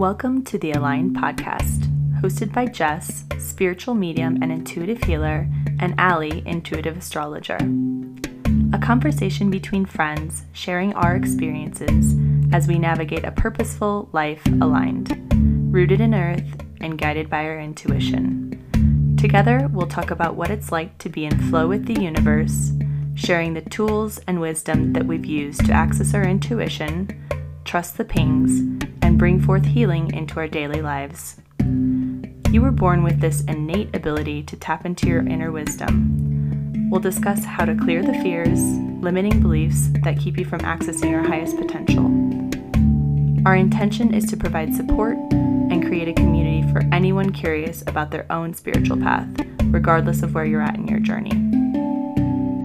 Welcome to the Aligned Podcast, hosted by Jess, spiritual medium and intuitive healer, and Ali, intuitive astrologer. A conversation between friends sharing our experiences as we navigate a purposeful life aligned, rooted in earth, and guided by our intuition. Together, we'll talk about what it's like to be in flow with the universe, sharing the tools and wisdom that we've used to access our intuition, trust the pings, bring forth healing into our daily lives. You were born with this innate ability to tap into your inner wisdom. We'll discuss how to clear the fears, limiting beliefs that keep you from accessing your highest potential. Our intention is to provide support and create a community for anyone curious about their own spiritual path, regardless of where you're at in your journey.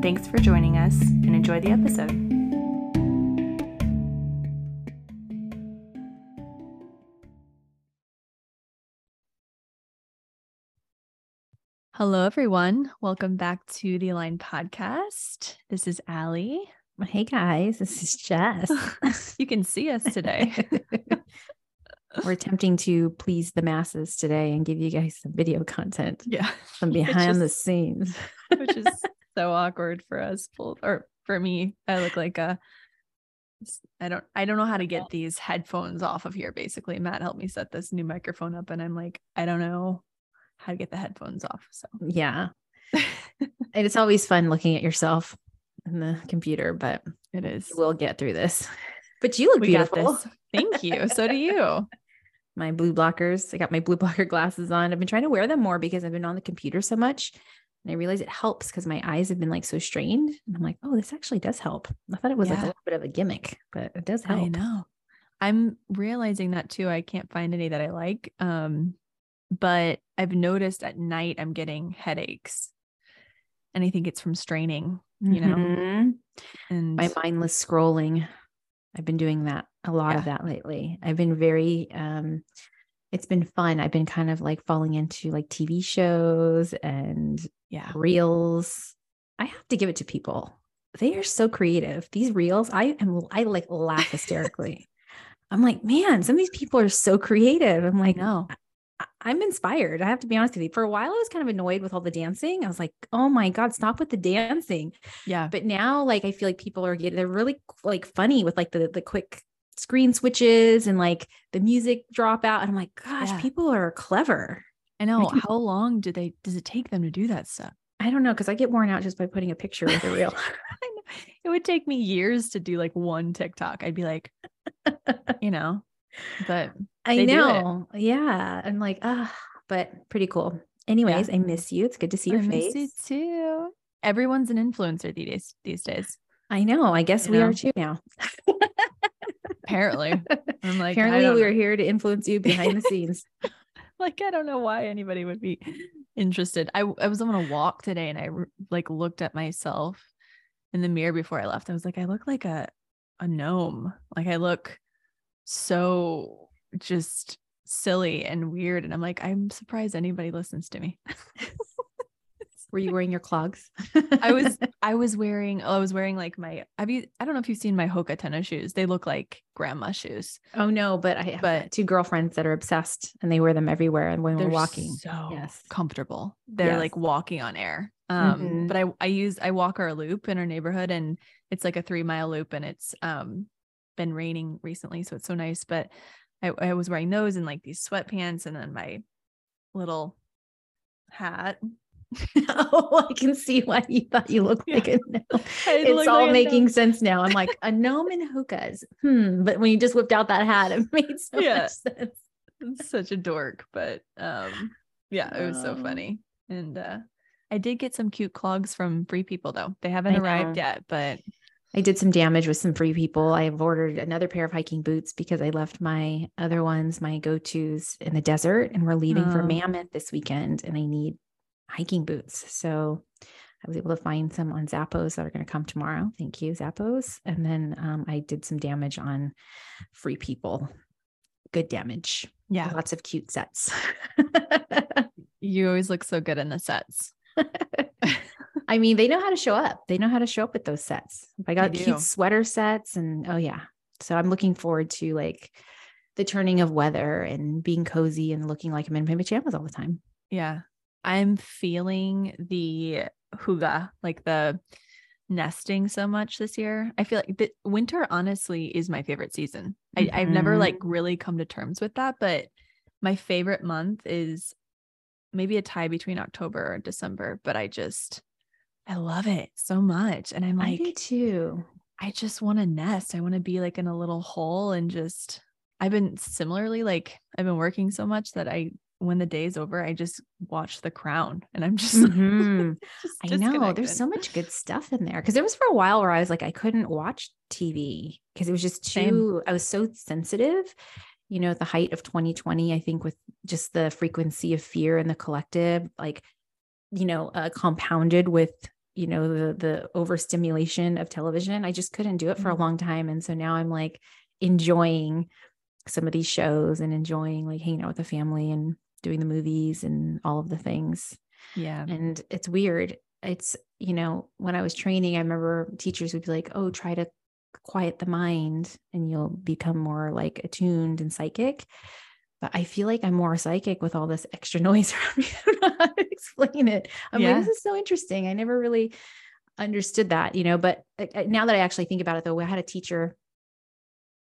Thanks for joining us and enjoy the episode. Hello, everyone. Welcome back to the Align podcast. This is Ali. Hey, guys. This is Jess. you can see us today. We're attempting to please the masses today and give you guys some video content. Yeah. From behind is, the scenes. which is so awkward for us both or for me. I look like a I don't I don't know how to get these headphones off of here basically. Matt helped me set this new microphone up and I'm like, I don't know how to get the headphones off. So yeah. and it's always fun looking at yourself in the computer, but it is. We'll get through this. But you look we beautiful. Thank you. So do you. my blue blockers. I got my blue blocker glasses on. I've been trying to wear them more because I've been on the computer so much. And I realize it helps because my eyes have been like so strained. And I'm like, oh, this actually does help. I thought it was yeah. like a little bit of a gimmick, but it does help. I know. I'm realizing that too. I can't find any that I like. Um, but I've noticed at night I'm getting headaches. And I think it's from straining, you know. Mm-hmm. And my mindless scrolling. I've been doing that a lot yeah. of that lately. I've been very um it's been fun. I've been kind of like falling into like TV shows and yeah, reels. I have to give it to people. They are so creative. These reels, I am I like laugh hysterically. I'm like, man, some of these people are so creative. I'm like, no, I'm inspired. I have to be honest with you. For a while, I was kind of annoyed with all the dancing. I was like, oh my God, stop with the dancing. Yeah. But now, like, I feel like people are getting, they're really like funny with like the, the quick screen switches and like the music drop out. And I'm like, gosh, yeah. people are clever. I know. How long do they, does it take them to do that stuff? I don't know. Cause I get worn out just by putting a picture with a reel. it would take me years to do like one TikTok. I'd be like, you know, but I know. Yeah. I'm like, ah, but pretty cool. Anyways, yeah. I miss you. It's good to see your I face. Miss you too. Everyone's an influencer these days. These days. I know. I guess you we know? are too now. Apparently, I'm like. Apparently, we are here to influence you behind the scenes. like, I don't know why anybody would be interested. I I was on a walk today, and I like looked at myself in the mirror before I left. I was like, I look like a a gnome. Like I look so just silly and weird. And I'm like, I'm surprised anybody listens to me. Were you wearing your clogs? I was I was wearing oh I was wearing like my have you I don't know if you've seen my Hoka tennis shoes. They look like grandma shoes. Oh no, but I have but, two girlfriends that are obsessed and they wear them everywhere and when we're walking. So yes. comfortable. They're yes. like walking on air. Um mm-hmm. but I I use I walk our loop in our neighborhood and it's like a three mile loop and it's um been raining recently, so it's so nice. But I, I was wearing those and like these sweatpants and then my little hat. oh, I can see why you thought you looked yeah. like a gnome. It's all like making sense now. I'm like a gnome in Hokas. Hmm. But when you just whipped out that hat, it made so yeah. much sense. It's such a dork, but um, yeah, it was so funny. And uh, I did get some cute clogs from Free People though. They haven't arrived yet, but I did some damage with some free people. I've ordered another pair of hiking boots because I left my other ones, my go tos in the desert, and we're leaving oh. for Mammoth this weekend, and I need hiking boots. So I was able to find some on Zappos that are going to come tomorrow. Thank you, Zappos. And then um, I did some damage on free people. Good damage. Yeah. Lots of cute sets. you always look so good in the sets. I mean, they know how to show up. They know how to show up with those sets. I got cute sweater sets and oh yeah. So I'm looking forward to like the turning of weather and being cozy and looking like I'm in my pajamas all the time. Yeah. I'm feeling the hygge, like the nesting so much this year. I feel like the winter honestly is my favorite season. Mm-hmm. I, I've never like Mm-hmm. really come to terms with that, but my favorite month is maybe a tie between October and December, but I just I love it so much. And I'm I like, do too. I just want to nest. I want to be like in a little hole and just I've been similarly like I've been working so much that I when the day's over, I just watch The Crown and I'm just, Mhm. just I know there's so much good stuff in there because there was for a while where I was like I couldn't watch TV because it was just Same. too I was so sensitive. You know, at the height of 2020, I think with just the frequency of fear in the collective, like you know, uh, compounded with you know the the overstimulation of television, I just couldn't do it for a Mhm. long time, and so now I'm like enjoying some of these shows and enjoying like hanging out with the family and doing the movies and all of the things yeah. and it's weird it's you know when i was training i remember teachers would be like oh try to quiet the mind and you'll become more like attuned and psychic but i feel like i'm more psychic with all this extra noise around me i don't know how to explain it i'm Yeah. like this is so interesting i never really understood that you know but now that i actually think about it though i had a teacher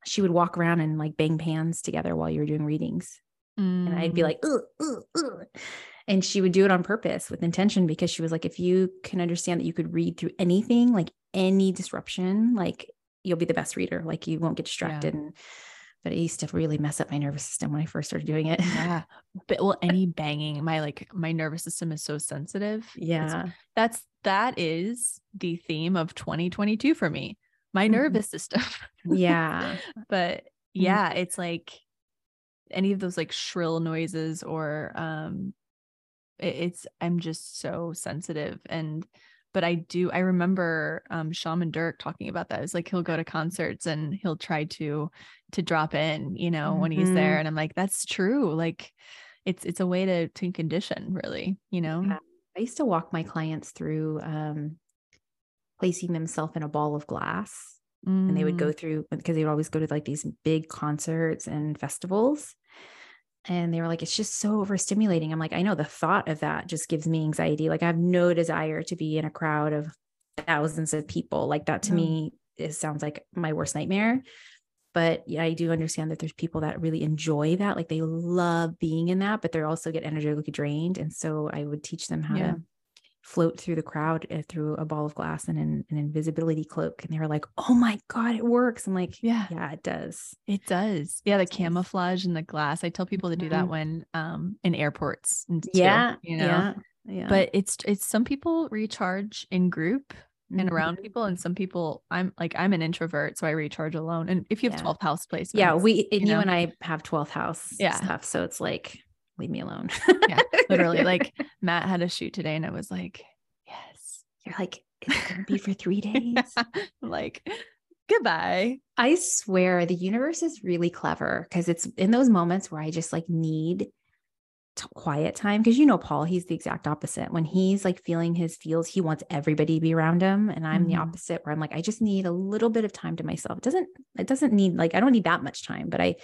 she would walk around and like bang pans together while you were doing readings and I'd be Mm, like, ugh, ugh, ugh. and she would do it on purpose with intention because she was like, if you can understand that you could read through anything, like any disruption, like you'll be the best reader. Like you won't get distracted. And but it used to really mess up my nervous system when I first started doing it. yeah. But well, any banging, my like my nervous system is so sensitive. It's- yeah. That's that is the theme of 2022 for me. My Mhm. nervous system. Yeah. but yeah, it's like any of those like shrill noises or um it, it's I'm just so sensitive and but I do I remember um Shaman Dirk talking about that. It's like he'll go to concerts and he'll try to to drop in, you know, when he's there Mhm. and I'm like that's true. Like it's it's a way to to condition really, you know. Yeah. I used to walk my clients through um, placing themselves in a ball of glass and they would Mm, go through because they would always go to like these big concerts and festivals and they were like it's just so overstimulating. I'm like i know the thought of that just gives me anxiety. Like i have no desire to be in a crowd of thousands of people. Like that to No. me it sounds like my worst nightmare. But yeah, i do understand that there's people that really enjoy that. Like they love being in that but they also get energetically drained and so i would teach them how Yeah. to float through the crowd uh, through a ball of glass and an, an invisibility cloak and they were like oh my god it works i'm like yeah. yeah it does It does. Yeah, the camouflage and the glass. I tell people to do that Mhm. when um in airports too, yeah you know. yeah yeah But it's it's some people recharge in group and Mhm. around people and some people I'm like I'm an introvert so I recharge alone. And if you have Yeah. 12th house placements. yeah we and you, know? and i have 12th house Yeah. stuff so it's like leave me alone Yeah, literally like Matt had a shoot today and I was like, yes. you're like is it gonna be for three days like goodbye. I swear the universe is really clever because it's in those moments where I just like need quiet time. Because you know, Paul, he's the exact opposite. When he's like feeling his feels, he wants everybody to be around him. And I'm the Mhm. opposite where I'm like, I just need a little bit of time to myself. It doesn't, it doesn't need like, I don't need that much time, but I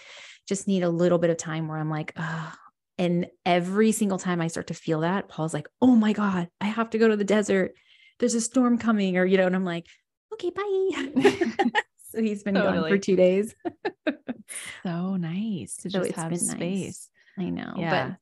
just need a little bit of time where I'm like, ah. And every single time I start to feel that, Paul's like, oh my God, I have to go to the desert. There's a storm coming, or, you know, and I'm like, okay, bye. so he's been gone for two days. So nice to So just have been nice. space. I know, Yeah. but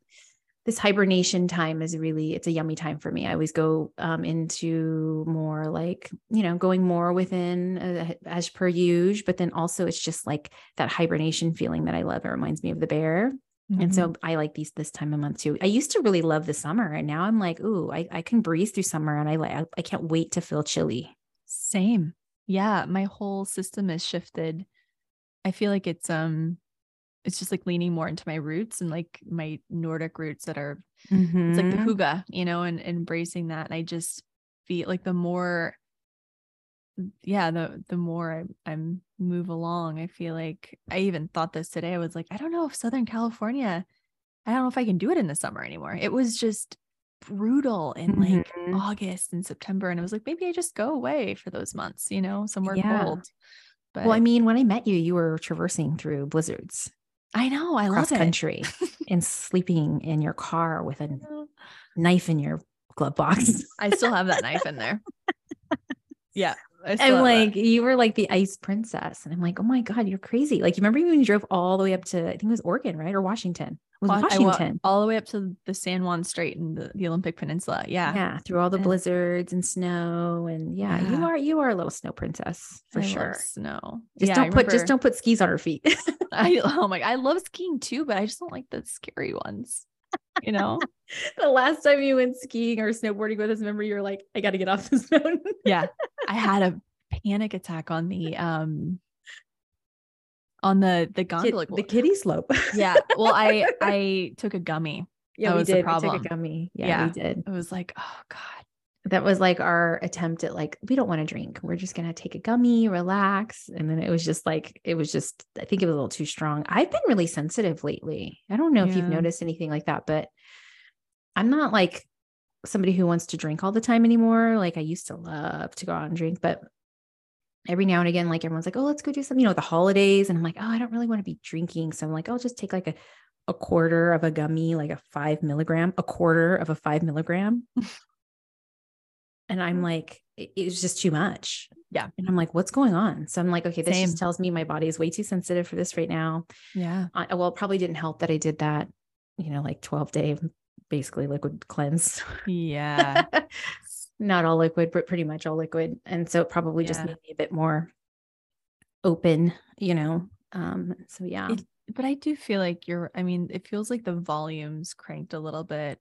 this hibernation time is really it's a yummy time for me. I always go um, into more like you know going more within uh, as per usual, but then also it's just like that hibernation feeling that I love. It reminds me of the bear, and Mhm. so I like these this time of month too. I used to really love the summer, and now I'm like, ooh, I, I can breeze through summer, and I like I, can't wait to feel chilly. Same. Yeah, my whole system has shifted. I feel like it's um it's just like leaning more into my roots and like my Nordic roots that are it's like the hygge, you know, and embracing that. And I just feel like the more yeah, the the more I'm, I'm move along, I feel like I even thought this today. I was like, I don't know if Southern California, I don't know if I can do it in the summer anymore. It was just brutal in like Mhm. August and September. And I was like, maybe I just go away for those months, you know, somewhere Yeah. cold. But Well, I mean, when I met you, you were traversing through blizzards. I know. I love country and sleeping in your car with a knife in your glove box. I still have that knife in there. Yeah. I'm like, that. you were like the ice princess. And I'm like, oh my God, you're crazy. Like, you remember when you drove all the way up to, I think it was Oregon, right? Or Washington? It was Washington. all the way up to the San Juan Strait and the, the Olympic Peninsula. Yeah. yeah. Through all the And- blizzards and snow. And yeah, you are, you are a little snow princess for I sure. snow. Just Yeah, don't put, just don't put skis on her feet. I oh my I love skiing too, but I just don't like the scary ones. You know? the last time you went skiing or snowboarding with us, remember you're like, I got to get off this mountain. yeah. I had a panic attack on the um on the the Kid- gondola. the kiddie slope. yeah. Well, I I took a gummy. yeah, that we was the did. We took a gummy. Yeah, Yeah. we did. It was like, oh God. That was like our attempt at like we don't want to drink. We're just going to take a gummy relax. And then it was just like it was just i think it was a little too strong. I've been really sensitive lately. I don't know if you've noticed anything like that but i'm not like somebody who wants to drink all the time anymore. Like i used to love to go out and drink but every now and again like everyone's like oh let's go do something you know the holidays and i'm like oh i don't really want to be drinking. So i'm like i'll just take like a a quarter of a gummy like a five milligram a quarter of a five milligram and I'm like, it, it was just too much. Yeah. And I'm like, what's going on? So I'm like, okay, this Same. just tells me my body is way too sensitive for this right now. Yeah. I, well, it probably didn't help that I did that, you know, like 12 day, basically liquid cleanse. Yeah. Not all liquid, but pretty much all liquid. And so it probably just made me a bit more open, you know? Um, so yeah. It- but I do feel like you're I mean, it feels like the volumes cranked a little bit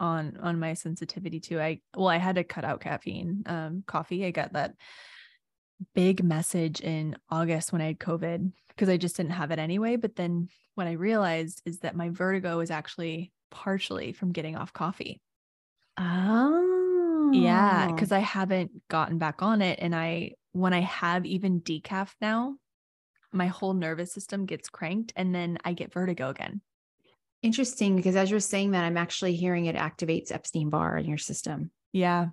on on my sensitivity too. I well, I had to cut out caffeine, um, coffee. I got that big message in August when I had COVID because I just didn't have it anyway. But then what I realized is that my vertigo was actually partially from getting off coffee. oh. Yeah, because I haven't gotten back on it. And I, when I have even decaf now, my whole nervous system gets cranked and then I get vertigo again. Interesting because as you're saying that, I'm actually hearing it activates Epstein Barr in your system. Yeah.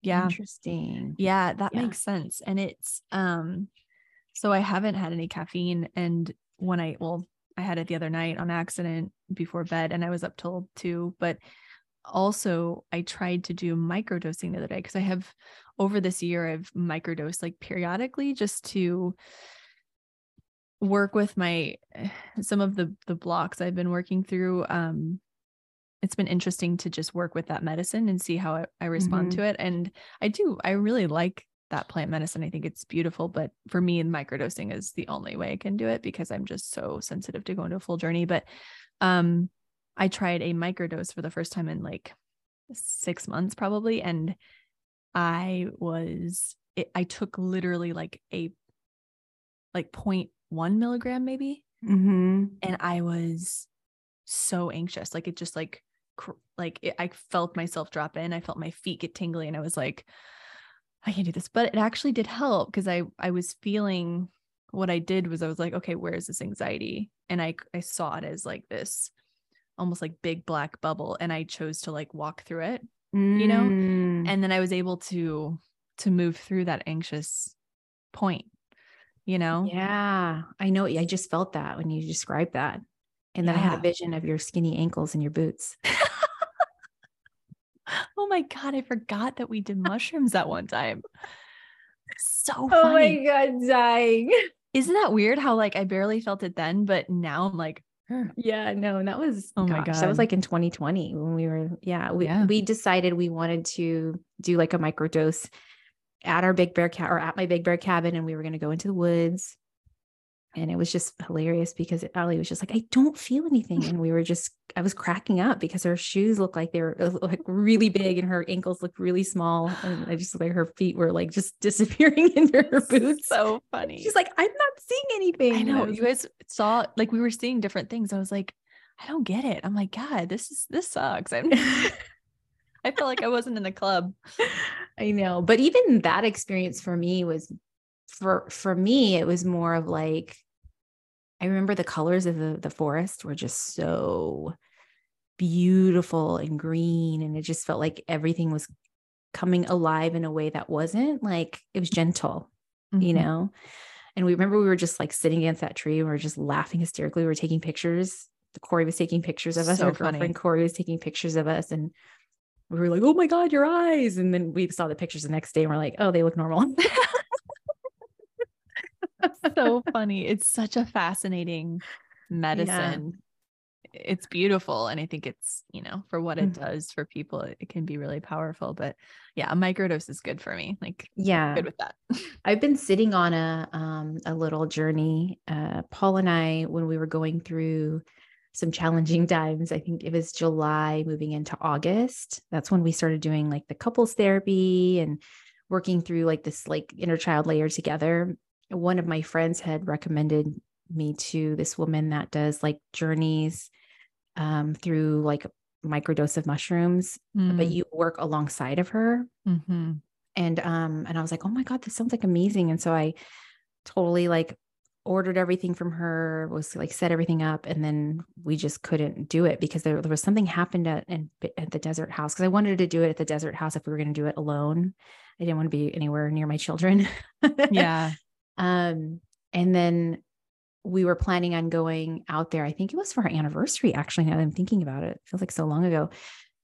Yeah. Interesting. Yeah. That Yeah. makes sense. And it's, um, so I haven't had any caffeine. And when I, well, I had it the other night on accident before bed and I was up till two, but also I tried to do microdosing the other day because I have over this year I've microdosed like periodically just to work with my some of the the blocks I've been working through um it's been interesting to just work with that medicine and see how I, I respond Mhm. to it. And I do I really like that plant medicine. I think it's beautiful but for me microdosing is the only way I can do it because I'm just so sensitive to going to a full journey. But um I tried a microdose for the first time in like 6 months probably and I was it, I took literally like a like 0.1 milligram maybe Mm-hmm. and I was so anxious. Like it just like cr- like it, I felt myself drop in. I felt my feet get tingly, and I was like, I can't do this. But it actually did help because I I was feeling what I did was I was like, okay, where is this anxiety? And I I saw it as like this almost like big black bubble, and I chose to like walk through it, You know, and and then I was able to to move through that anxious point. You know, yeah, I know. I just felt that when you described that. And then I had a vision of your skinny ankles and your boots. Oh my god, I forgot that we did mushrooms that one time. So funny. Oh my God, dying. Isn't that weird how like I barely felt it then, but now I'm like. Yeah, no, and that was Oh my gosh, that was like in 2020 when we were, yeah, we Yeah. we decided we wanted to do like a microdose at our big bear cat or at my big bear cabin, and we were going to go into the woods. And it was just hilarious because Ali was just like, I don't feel anything. And we were just, I was cracking up because her shoes looked like they were like really big and her ankles looked really small. And I just like her feet were like just disappearing into her boots. so funny. She's like, I'm not seeing anything. I know you guys saw like we were seeing different things. I was like, I don't get it. I'm like, God, this is this sucks. I'm I felt like I wasn't in the club. I know, but even that experience for me was for for me it was more of like I remember the colors of the the forest were just so beautiful and green and it just felt like everything was coming alive in a way that wasn't like it was gentle, you Mhm. know. And we remember we were just like sitting against that tree and we were just laughing hysterically. We were taking pictures. Corey was taking pictures of us. So Our funny. girlfriend Corey was taking pictures of us. And we were like, oh my God, your eyes. And then we saw the pictures the next day and we're like, oh, they look normal. so funny. It's such a fascinating medicine. It's beautiful. And I think it's, you know, for what it Mhm. does for people, it, it can be really powerful. But yeah, a microdose is good for me. Like, yeah. good with that. I've been sitting on a um a little journey. Uh Paul and I, when we were going through some challenging times, I think it was July moving into August. That's when we started doing like the couples therapy and working through like this like inner child layer together. One of my friends had recommended me to this woman that does like journeys um through like microdose of mushrooms, but you work alongside of her Mm-hmm. and um and i was like oh my god this sounds like amazing and so i totally like ordered everything from her was like set everything up and then we just couldn't do it because there, there was something happened at in, at the desert house because i wanted to do it at the desert house if we were going to do it alone. I didn't want to be anywhere near my children. Yeah. um and then we were planning on going out there. I think it was for our anniversary actually now that i'm thinking about it, it feels like so long ago.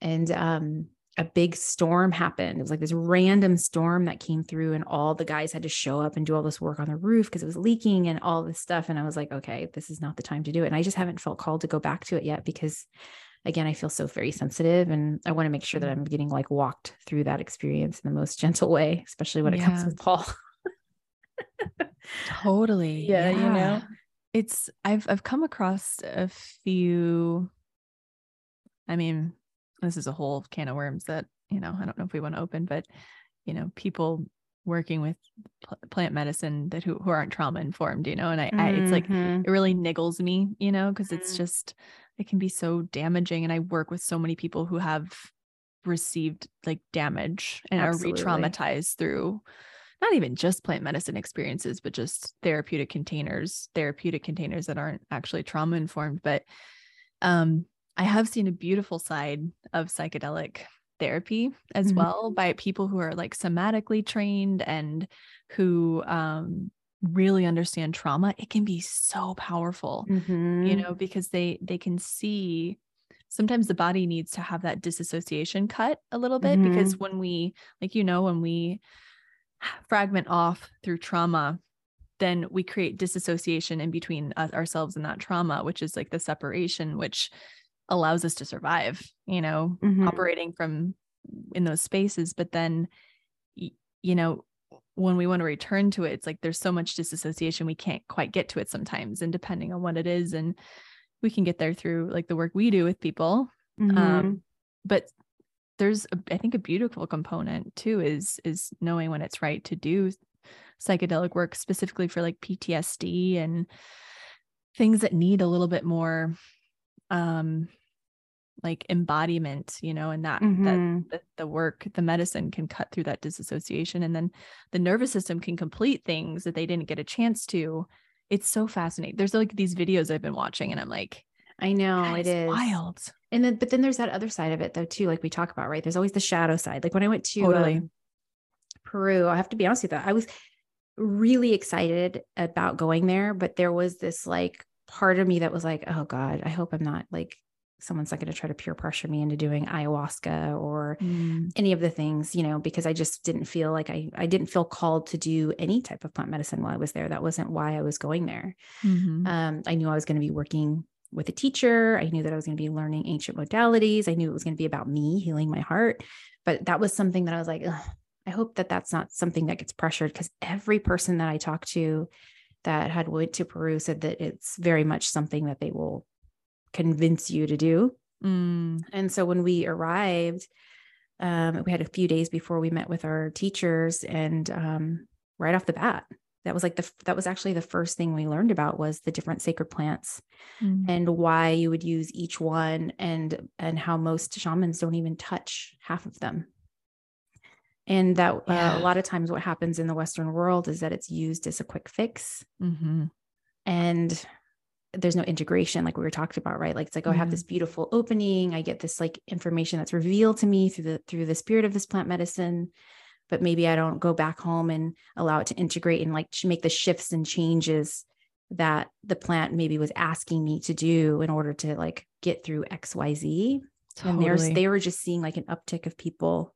And um a big storm happened. It was like this random storm that came through, and all the guys had to show up and do all this work on the roof because it was leaking and all this stuff. And I was like, okay, this is not the time to do it. And I just haven't felt called to go back to it yet because, again, I feel so very sensitive and I want to make sure that mm-hmm. I'm getting like walked through that experience in the most gentle way, especially when it comes with Paul. Totally. Yeah, you know? It's I've I've come across a few I mean, this is a whole can of worms that, you know, I don't know if we want to open, but you know, people working with pl- plant medicine that who, who aren't trauma informed, you know, and I, I it's like Mhm. it really niggles me, you know, because it's Mm. just it can be so damaging. And I work with so many people who have received like damage and Absolutely. are re-traumatized through not even just plant medicine experiences, but just therapeutic containers, therapeutic containers that aren't actually trauma informed. But um, I have seen a beautiful side of psychedelic therapy as Mhm. well by people who are like somatically trained and who um, really understand trauma. It can be so powerful you Mhm. know because they they can see sometimes the body needs to have that disassociation cut a little bit because when we like you know when we fragment off through trauma then we create disassociation in between us, ourselves and that trauma which is like the separation which allows us to survive you know Mhm. operating from in those spaces but then you know when we want to return to it it's like there's so much disassociation we can't quite get to it sometimes and depending on what it is and we can get there through like the work we do with people Mhm. um but there's a, i think a beautiful component too is is knowing when it's right to do psychedelic work specifically for like ptsd and things that need a little bit more um like embodiment you know and that that Mhm. the, the work the medicine can cut through that disassociation and then the nervous system can complete things that they didn't get a chance to it's so fascinating there's like these videos i've been watching and i'm like I know it is is wild And then, but then there's that other side of it though, too, like we talk about, right? There's always the shadow side. Like when I went to Totally. um, Peru, I have to be honest with you, I was really excited about going there, but there was this like part of me that was like, oh God, I hope I'm not like someone's not going to try to peer pressure me into doing ayahuasca or Mm, any of the things, you know, because I just didn't feel like I I didn't feel called to do any type of plant medicine while I was there. That wasn't why I was going there. mhm. Um, I knew I was going to be working with a teacher. I knew that I was going to be learning ancient modalities. I knew it was going to be about me healing my heart. But that was something that I was like, I hope that that's not something that gets pressured because every person that I talked to that had went to Peru said that it's very much something that they will convince you to do. Mm, And so when we arrived, um, we had a few days before we met with our teachers, and um, right off the bat, that was like the that was actually the first thing we learned about was the different sacred plants mm, and why you would use each one, and and how most shamans don't even touch half of them. And that uh, a lot of times what happens in the Western world is that it's used as a quick fix mhm. and there's no integration like we were talking about right like it's like oh i have this mm-hmm. beautiful opening i get this like information that's revealed to me through the through the spirit of this plant medicine but maybe I don't go back home and allow it to integrate and like make the shifts and changes that the plant maybe was asking me to do in order to like get through XYZ. Totally. And there's they were just seeing like an uptick of people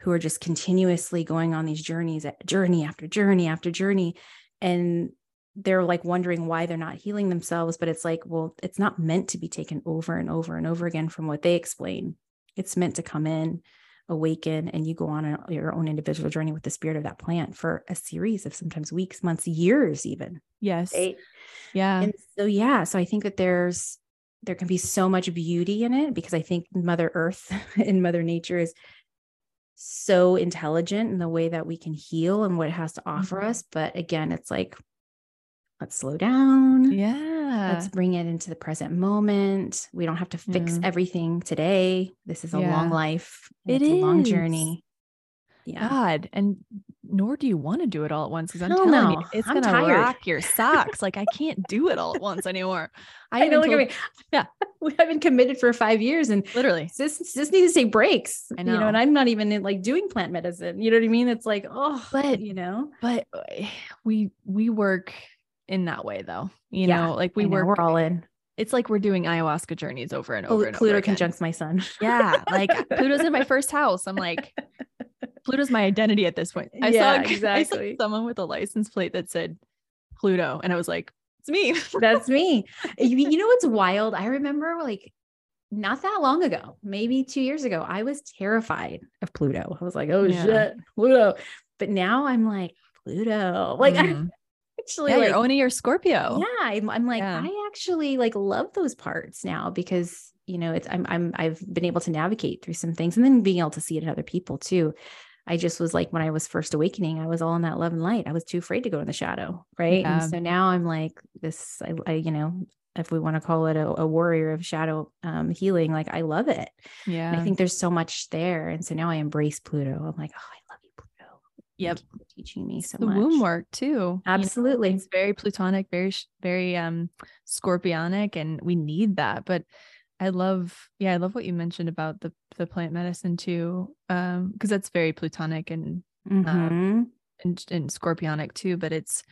who are just continuously going on these journeys, journey after journey after journey. And they're like wondering why they're not healing themselves. But it's like, well, it's not meant to be taken over and over and over again from what they explain. It's meant to come in, awaken, and you go on a, your own individual journey with the spirit of that plant for a series of sometimes weeks, months, years, even. Yes. Right? Yeah. And so, yeah. So I think that there's, there can be so much beauty in it because I think Mother Earth and Mother Nature is so intelligent in the way that we can heal and what it has to offer mm-hmm. us. But again, it's like, let's slow down. Yeah. Let's bring it into the present moment. We don't have to fix yeah. everything today. This is a yeah. long life. It is a long journey. Yeah. God. And nor do you want to do it all at once because I'm Hell telling no. you, it's I'm gonna tired. rock your socks. like I can't do it all at once anymore. I, I know. Look told, at me. Yeah, we have been committed for five years, and literally, just just need to take breaks. I know. You know, and I'm not even in, like doing plant medicine. You know what I mean? It's like, oh, but you know, but eh, we we work in that way though. You yeah, know, like we work. We're all in it's like we're doing ayahuasca journeys over and over. and Pluto over conjuncts my sun. Yeah, like Pluto's in my first house. I'm like, Pluto's my identity at this point. I yeah, saw exactly. I saw someone with a license plate that said Pluto, and I was like, it's me. That's me. You, you know what's wild? I remember like not that long ago, maybe two years ago, I was terrified of Pluto. I was like, oh yeah. shit, Pluto. But now I'm like, Pluto. Like mm. Actually yeah, like you're owning your Scorpio. Yeah. I'm, I'm like, yeah. I actually like love those parts now because you know it's I'm I'm I've been able to navigate through some things and then being able to see it in other people too. I just was like, when I was first awakening, I was all in that love and light. I was too afraid to go in the shadow. Right. Yeah. And so now I'm like, this, I, I you know, if we want to call it a, a warrior of shadow um, healing, like I love it. Yeah. And I think there's so much there. And so now I embrace Pluto. I'm like, oh, I love you, Pluto. Yep. teaching me so the much. womb work too. Absolutely. You know, it's very plutonic, very, very um scorpionic, and we need that. But I love, yeah, I love what you mentioned about the the plant medicine too, um, because that's very plutonic and mm-hmm. um, and and scorpionic too. But it's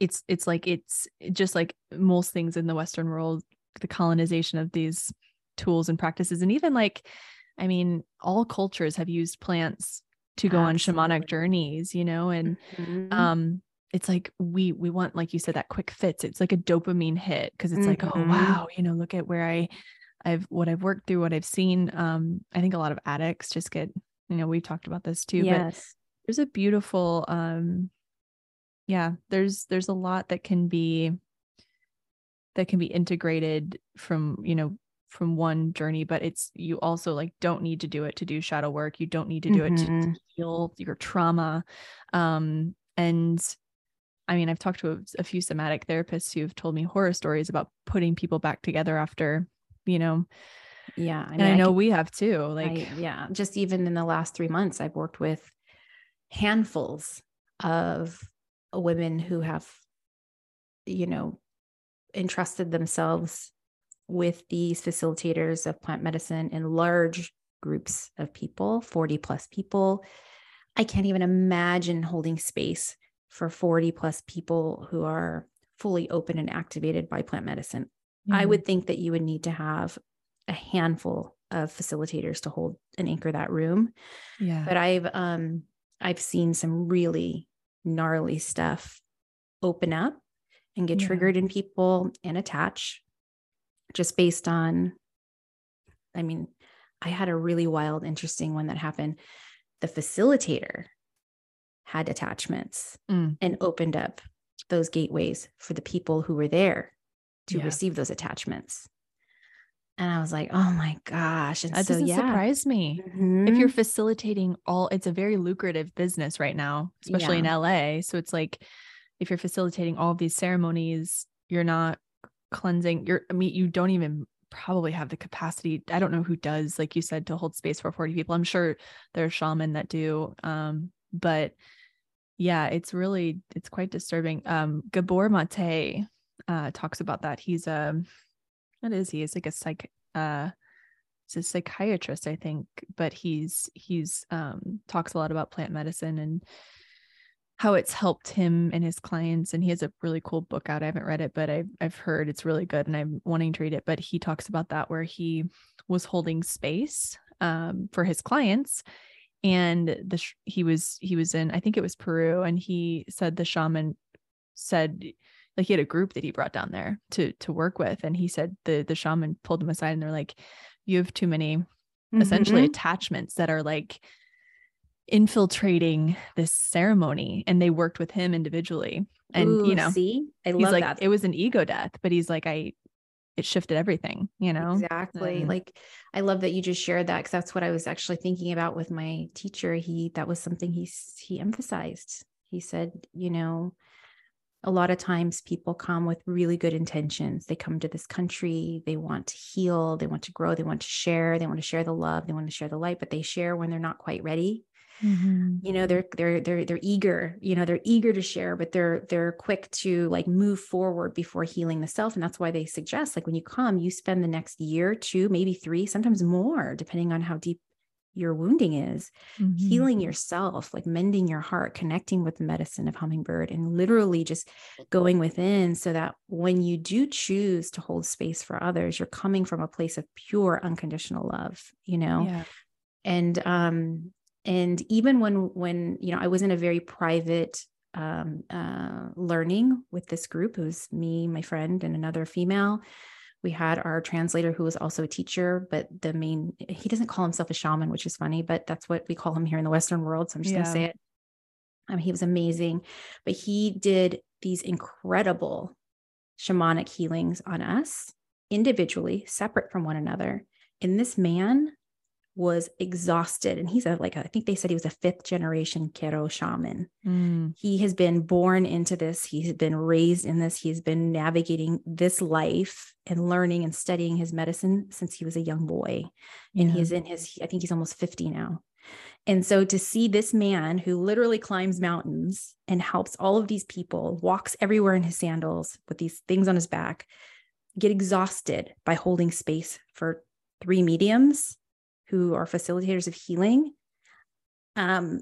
it's it's like it's just like most things in the Western world, the colonization of these tools and practices, and even like, I mean, all cultures have used plants to go Absolutely. on shamanic journeys, you know, and mm-hmm. um it's like we we want like you said that quick fits it's like a dopamine hit because it's mm-hmm. like oh mm-hmm. wow you know look at where i i've what i've worked through what i've seen um i think a lot of addicts just get you know we've talked about this too yes. but there's a beautiful um yeah there's there's a lot that can be that can be integrated from you know from one journey but it's you also like don't need to do it to do shadow work you don't need to do mm-hmm. it to, to mm-hmm. heal your trauma um and I mean, I've talked to a, a few somatic therapists who've told me horror stories about putting people back together after, you know, yeah. I mean, and I know I can, we have too. Like, I, yeah, just even in the last three months, I've worked with handfuls of women who have, you know, entrusted themselves with these facilitators of plant medicine in large groups of people, 40 plus people. I can't even imagine holding space for 40 plus people who are fully open and activated by plant medicine. Mm-hmm. I would think that you would need to have a handful of facilitators to hold and anchor that room. Yeah. But I've um I've seen some really gnarly stuff open up and get yeah. triggered in people and attach just based on I mean, I had a really wild interesting one that happened. The facilitator had attachments mm. and opened up those gateways for the people who were there to yeah. receive those attachments. And I was like, oh my gosh. And that so, doesn't yeah. surprise me. Mm-hmm. If you're facilitating all, it's a very lucrative business right now, especially yeah. in LA. So it's like, if you're facilitating all these ceremonies, you're not cleansing, you're, I mean, you don't even probably have the capacity. I don't know who does, like you said, to hold space for 40 people. I'm sure there's shaman that do. Um, but yeah, it's really it's quite disturbing. Um, Gabor Mate uh, talks about that. He's a um, what is he? He's like a psych uh he's a psychiatrist, I think, but he's he's um talks a lot about plant medicine and how it's helped him and his clients and he has a really cool book out i haven't read it but i've, I've heard it's really good and i'm wanting to read it but he talks about that where he was holding space um, for his clients and the sh- he was he was in i think it was peru and he said the shaman said like he had a group that he brought down there to to work with and he said the the shaman pulled him aside and they're like you have too many mm-hmm. essentially attachments that are like infiltrating this ceremony and they worked with him individually. And Ooh, you know see? I love like that. It was an ego death but he's like i it shifted everything you know? Exactly. Um, like i love that you just shared that because that's what i was actually thinking about with my teacher. He that was something he he emphasized. He said you know a lot of times people come with really good intentions. They come to this country they want to heal they want to grow they want to share they want to share the love they want to share the light but they share when they're not quite ready Mm-hmm. You know, they're they're they're they're eager, you know, they're eager to share, but they're they're quick to like move forward before healing the self. And that's why they suggest like when you come, you spend the next year, two, maybe three, sometimes more, depending on how deep your wounding is, mm-hmm. healing yourself, like mending your heart, connecting with the medicine of hummingbird, and literally just going within so that when you do choose to hold space for others, you're coming from a place of pure unconditional love, you know? Yeah. And um, and even when when you know i was in a very private um, uh, learning with this group it was me my friend and another female. We had our translator who was also a teacher but the main he doesn't call himself a shaman which is funny but that's what we call him here in the western world so i'm just yeah. going to say it. Um, he was amazing but he did these incredible shamanic healings on us individually separate from one another. And this man was exhausted and he's a like I think they said he was a fifth generation Q'ero shaman. Mm. He has been born into this, he's been raised in this, he's been navigating this life and learning and studying his medicine since he was a young boy. And yeah. he's in his I think he's almost 50 now. And so to see this man who literally climbs mountains and helps all of these people, walks everywhere in his sandals with these things on his back, get exhausted by holding space for three mediums who are facilitators of healing um,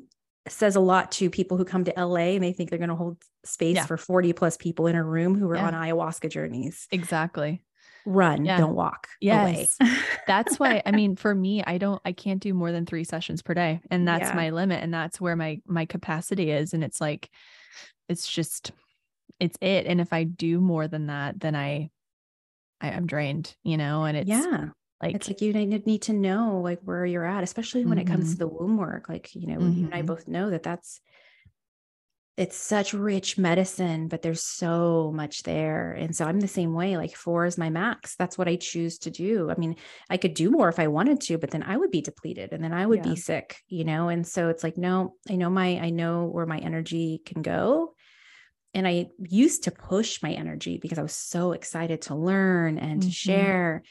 says a lot to people who come to LA and they think they're going to hold space yeah. for 40 plus people in a room who are yeah. on ayahuasca journeys. Exactly. Run, yeah. don't walk. Yes. that's why I mean for me I don't I can't do more than 3 sessions per day and that's my limit and that's where my my capacity is and it's like it's just it's it and if I do more than that then I I am drained, you know, and it's yeah. Like it's like you need to know like where you're at, especially when mm-hmm. it comes to mm-hmm. the womb work. Like, you know, mm-hmm. you and I mm-hmm. both know that that's it's such rich medicine, but there's so much there. And so I'm the same way. Like four is my max. That's what I choose to do. I mean, I could do more if I wanted to, but then I would be depleted and then I would yeah. be sick, you know? And so it's like, no, I know my, I know where my energy can go. And I used to push my energy because I was so excited to learn and mm-hmm. to share.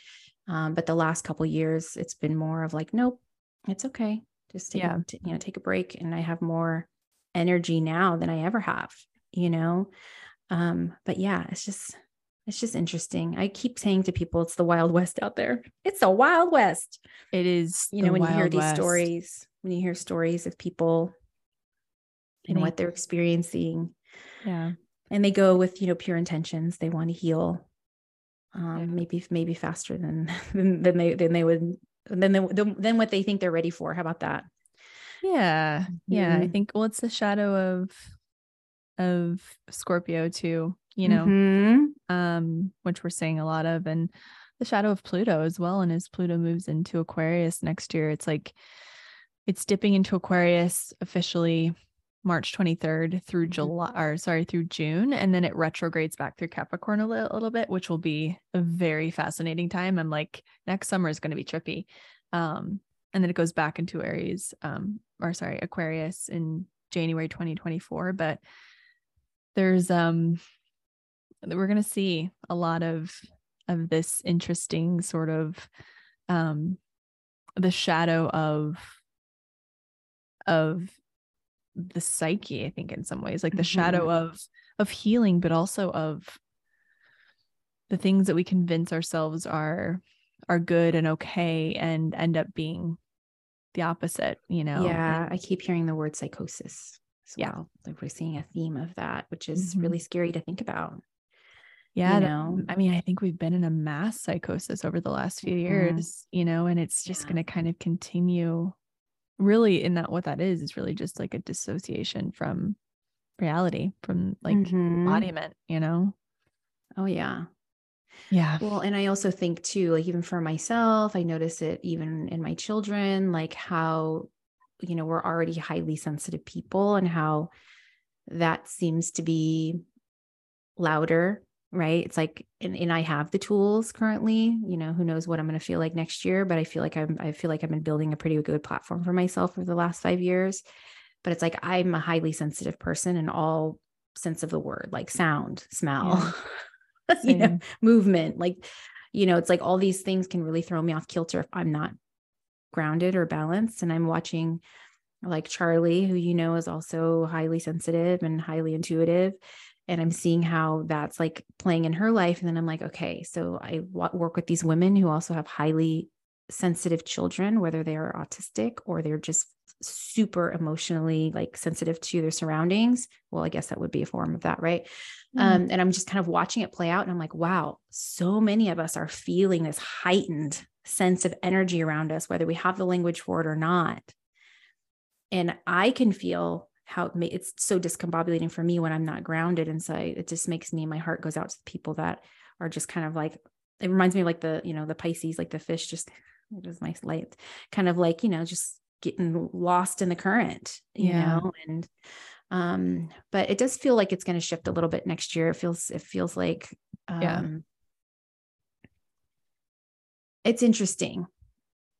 Um, but the last couple years, it's been more of like, nope, it's okay. Just take, yeah. A, you know, take a break. And I have more energy now than I ever have, you know? Um, but yeah, it's just, it's just interesting. I keep saying to people, it's the Wild West out there. It's a Wild West. It is. You know, when you hear these West. stories, when you hear stories of people and what they're experiencing. Yeah. And they go with, you know, pure intentions. They want to heal um, yeah. maybe maybe faster than, than than they than they would than they, than what they think they're ready for. How about that? Yeah, yeah. Mm-hmm. I think well, it's the shadow of of Scorpio too. You know, mm-hmm. um, which we're seeing a lot of, and the shadow of Pluto as well. And as Pluto moves into Aquarius next year, it's like it's dipping into Aquarius officially March 23rd through mm-hmm. July or sorry through June and then it retrogrades back through Capricorn a little, little bit which will be a very fascinating time. I'm like next summer is going to be trippy. Um and then it goes back into Aries um or sorry Aquarius in January 2024 but there's um we're going to see a lot of of this interesting sort of um the shadow of of the psyche i think in some ways like the mm-hmm. shadow of of healing but also of the things that we convince ourselves are are good and okay and end up being the opposite, you know? Yeah. I keep hearing the word psychosis as yeah. well. Like we're seeing a theme of that, which is mm-hmm. really scary to think about. Yeah. You know? I mean, I think we've been in a mass psychosis over the last few mm-hmm. years, you know, and it's just yeah. going to kind of continue really in that what that is is really just like a dissociation from reality, from like mm-hmm. embodiment, you know? Oh yeah. Yeah. Well, and I also think too, like even for myself, I notice it even in my children, like how, you know, we're already highly sensitive people and how that seems to be louder, right? It's like, and, and I have the tools currently, you know, who knows what I'm going to feel like next year, but I feel like I'm, I feel like I've been building a pretty good platform for myself over the last five years. But it's like, I'm a highly sensitive person in all sense of the word, like sound, smell. Yeah. you know, movement. Like, you know, it's like all these things can really throw me off kilter if I'm not grounded or balanced. And I'm watching like Charlie, who you know is also highly sensitive and highly intuitive. And I'm seeing how that's like playing in her life. And then I'm like, okay, so I work with these women who also have highly sensitive children, whether they are autistic or they're just super emotionally like sensitive to their surroundings. Well, I guess that would be a form of that, right? Mm-hmm. Um, and I'm just kind of watching it play out. And I'm like, wow, so many of us are feeling this heightened sense of energy around us, whether we have the language for it or not. And I can feel how it may, it's so discombobulating for me when I'm not grounded. And so it just makes me, my heart goes out to the people that are just kind of like, it reminds me of like the, you know, the Pisces, like the fish, just it was nice light, kind of like, you know, just getting lost in the current, you yeah. know, and um, but it does feel like it's going to shift a little bit next year. It feels, it feels like, um, yeah. it's interesting.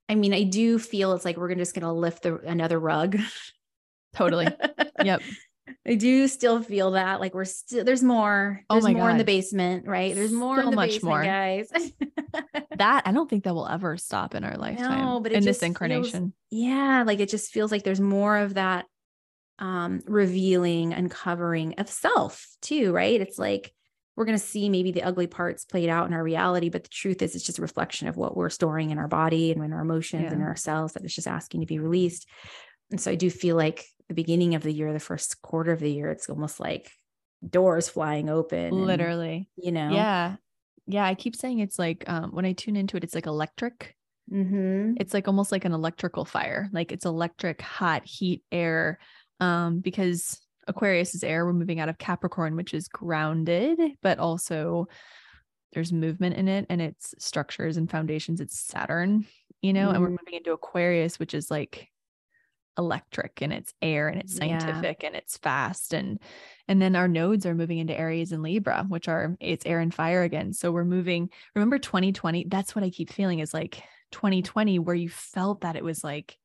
I mean, I do feel it's like we're just going to lift the another rug. Totally. yep. I do still feel that like we're still there's more. Oh there's oh more God. in the basement, right? There's more so in the much basement, more. guys. that I don't think that will ever stop in our lifetime. No, but in this incarnation. Feels, yeah, like it just feels like there's more of that um, revealing, uncovering of self too, right? It's like we're going to see maybe the ugly parts played out in our reality, but the truth is it's just a reflection of what we're storing in our body and in our emotions yeah. and our cells that is just asking to be released. And so I do feel like the beginning of the year, the first quarter of the year, it's almost like doors flying open. Literally. And, you know? Yeah. Yeah. I keep saying it's like um, when I tune into it, it's like electric. Mm-hmm. It's like almost like an electrical fire. Like it's electric, hot, heat, air, um, because Aquarius is air. We're moving out of Capricorn, which is grounded, but also there's movement in it and it's structures and foundations. It's Saturn, you know, mm-hmm. and we're mm-hmm. moving into Aquarius, which is like electric and it's air and it's scientific yeah. and it's fast and and then our nodes are moving into aries and libra which are it's air and fire again so we're moving remember 2020 that's what i keep feeling is like 2020 where you felt that it was like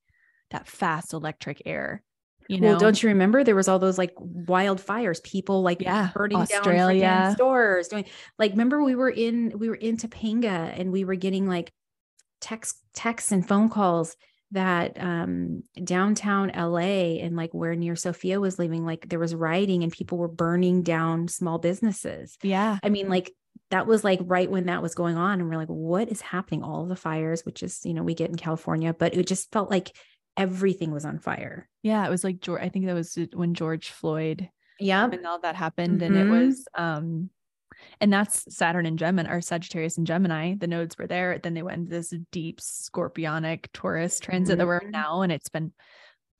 that fast electric air you know, well, don't you remember there was all those like wildfires, people like yeah, burning Australia. down stores, doing like remember we were in we were in Topanga and we were getting like text texts and phone calls that um downtown LA and like where near Sophia was living, like there was rioting and people were burning down small businesses. Yeah. I mean, like that was like right when that was going on. And we're like, what is happening? All the fires, which is, you know, we get in California, but it just felt like everything was on fire. Yeah, it was like George. I think that was when George Floyd. Yeah, and all that happened, mm-hmm. and it mm-hmm. was um, and that's Saturn and Gemini or Sagittarius and Gemini. The nodes were there. Then they went into this deep scorpionic Taurus transit mm-hmm. that we're in mm-hmm. now, and it's been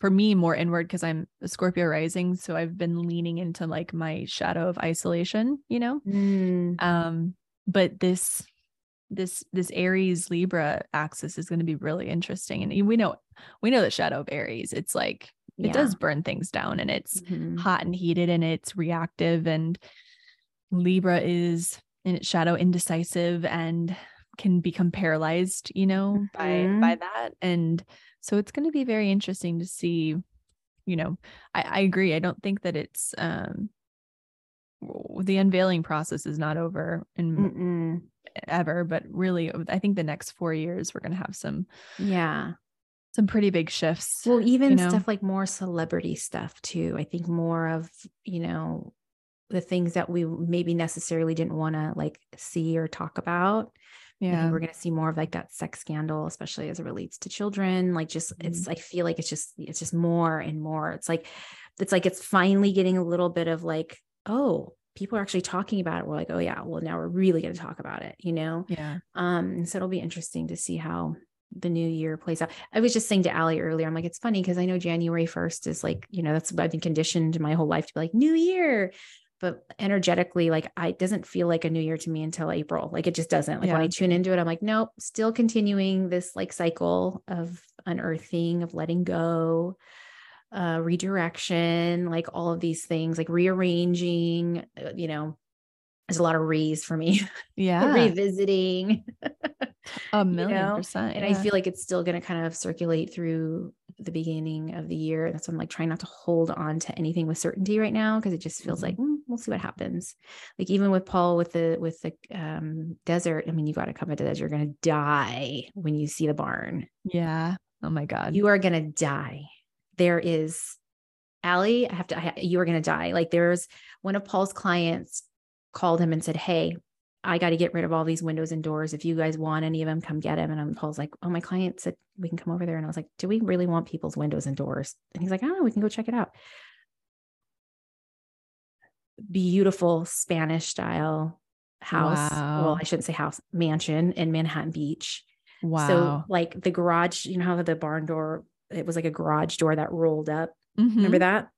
for me more inward because I'm a Scorpio rising, so I've been leaning into like my shadow of isolation, you know. Mm. Um, but this this this Aries Libra axis is going to be really interesting. And we know we know the shadow of Aries. It's like it yeah. does burn things down and it's mm-hmm. hot and heated and it's reactive and Libra is in its shadow indecisive and can become paralyzed, you know, mm-hmm. by by that. And so it's going to be very interesting to see, you know, I, I agree. I don't think that it's um the unveiling process is not over in Mm-mm ever, but really, I think the next four years we're going to have some, yeah, some pretty big shifts. Well, even you know? stuff like more celebrity stuff too. I think more of, you know, the things that we maybe necessarily didn't want to like see or talk about Yeah. we're going to see more of like that sex scandal, especially as it relates to children. Like, just mm-hmm. it's, I feel like it's just, it's just more and more. It's like, it's like it's finally getting a little bit of like, oh, people are actually talking about it. We're like, oh yeah, well now we're really going to talk about it, you know? Yeah. Um, so it'll be interesting to see how the new year plays out. I was just saying to Ali earlier, I'm like, it's funny because I know January 1st is like, you know, that's I've been conditioned my whole life to be like new year. But energetically, like I doesn't feel like a new year to me until April. Like it just doesn't. Like yeah. when I tune into it, I'm like, nope, still continuing this like cycle of unearthing, of letting go, uh, redirection, like all of these things, like rearranging, uh, you know, there's a lot of re's for me. Yeah. Revisiting. a million you know? percent. And I feel like it's still going to kind of circulate through the beginning of the year. That's why I'm like trying not to hold on to anything with certainty right now because it just feels mm-hmm. like we'll see what happens. Like even with Paul with the with the um, desert, I mean, you got to come into this. You're going to die when you see the barn. Yeah. Oh my God. You are going to die there is Ali, I have to, I, you are going to die. Like there's one of Paul's clients called him and said, Hey, I got to get rid of all these windows and doors. If you guys want any of them, come get them. And I'm, Paul's like, Oh, my client said we can come over there. And I was like, Do we really want people's windows and doors? And he's like, Oh, we can go check it out. Beautiful Spanish style house. Wow. Well, I shouldn't say house, mansion in Manhattan Beach. Wow. So, like the garage, you know how the barn door it was like a garage door that rolled up. Mm-hmm. Remember that?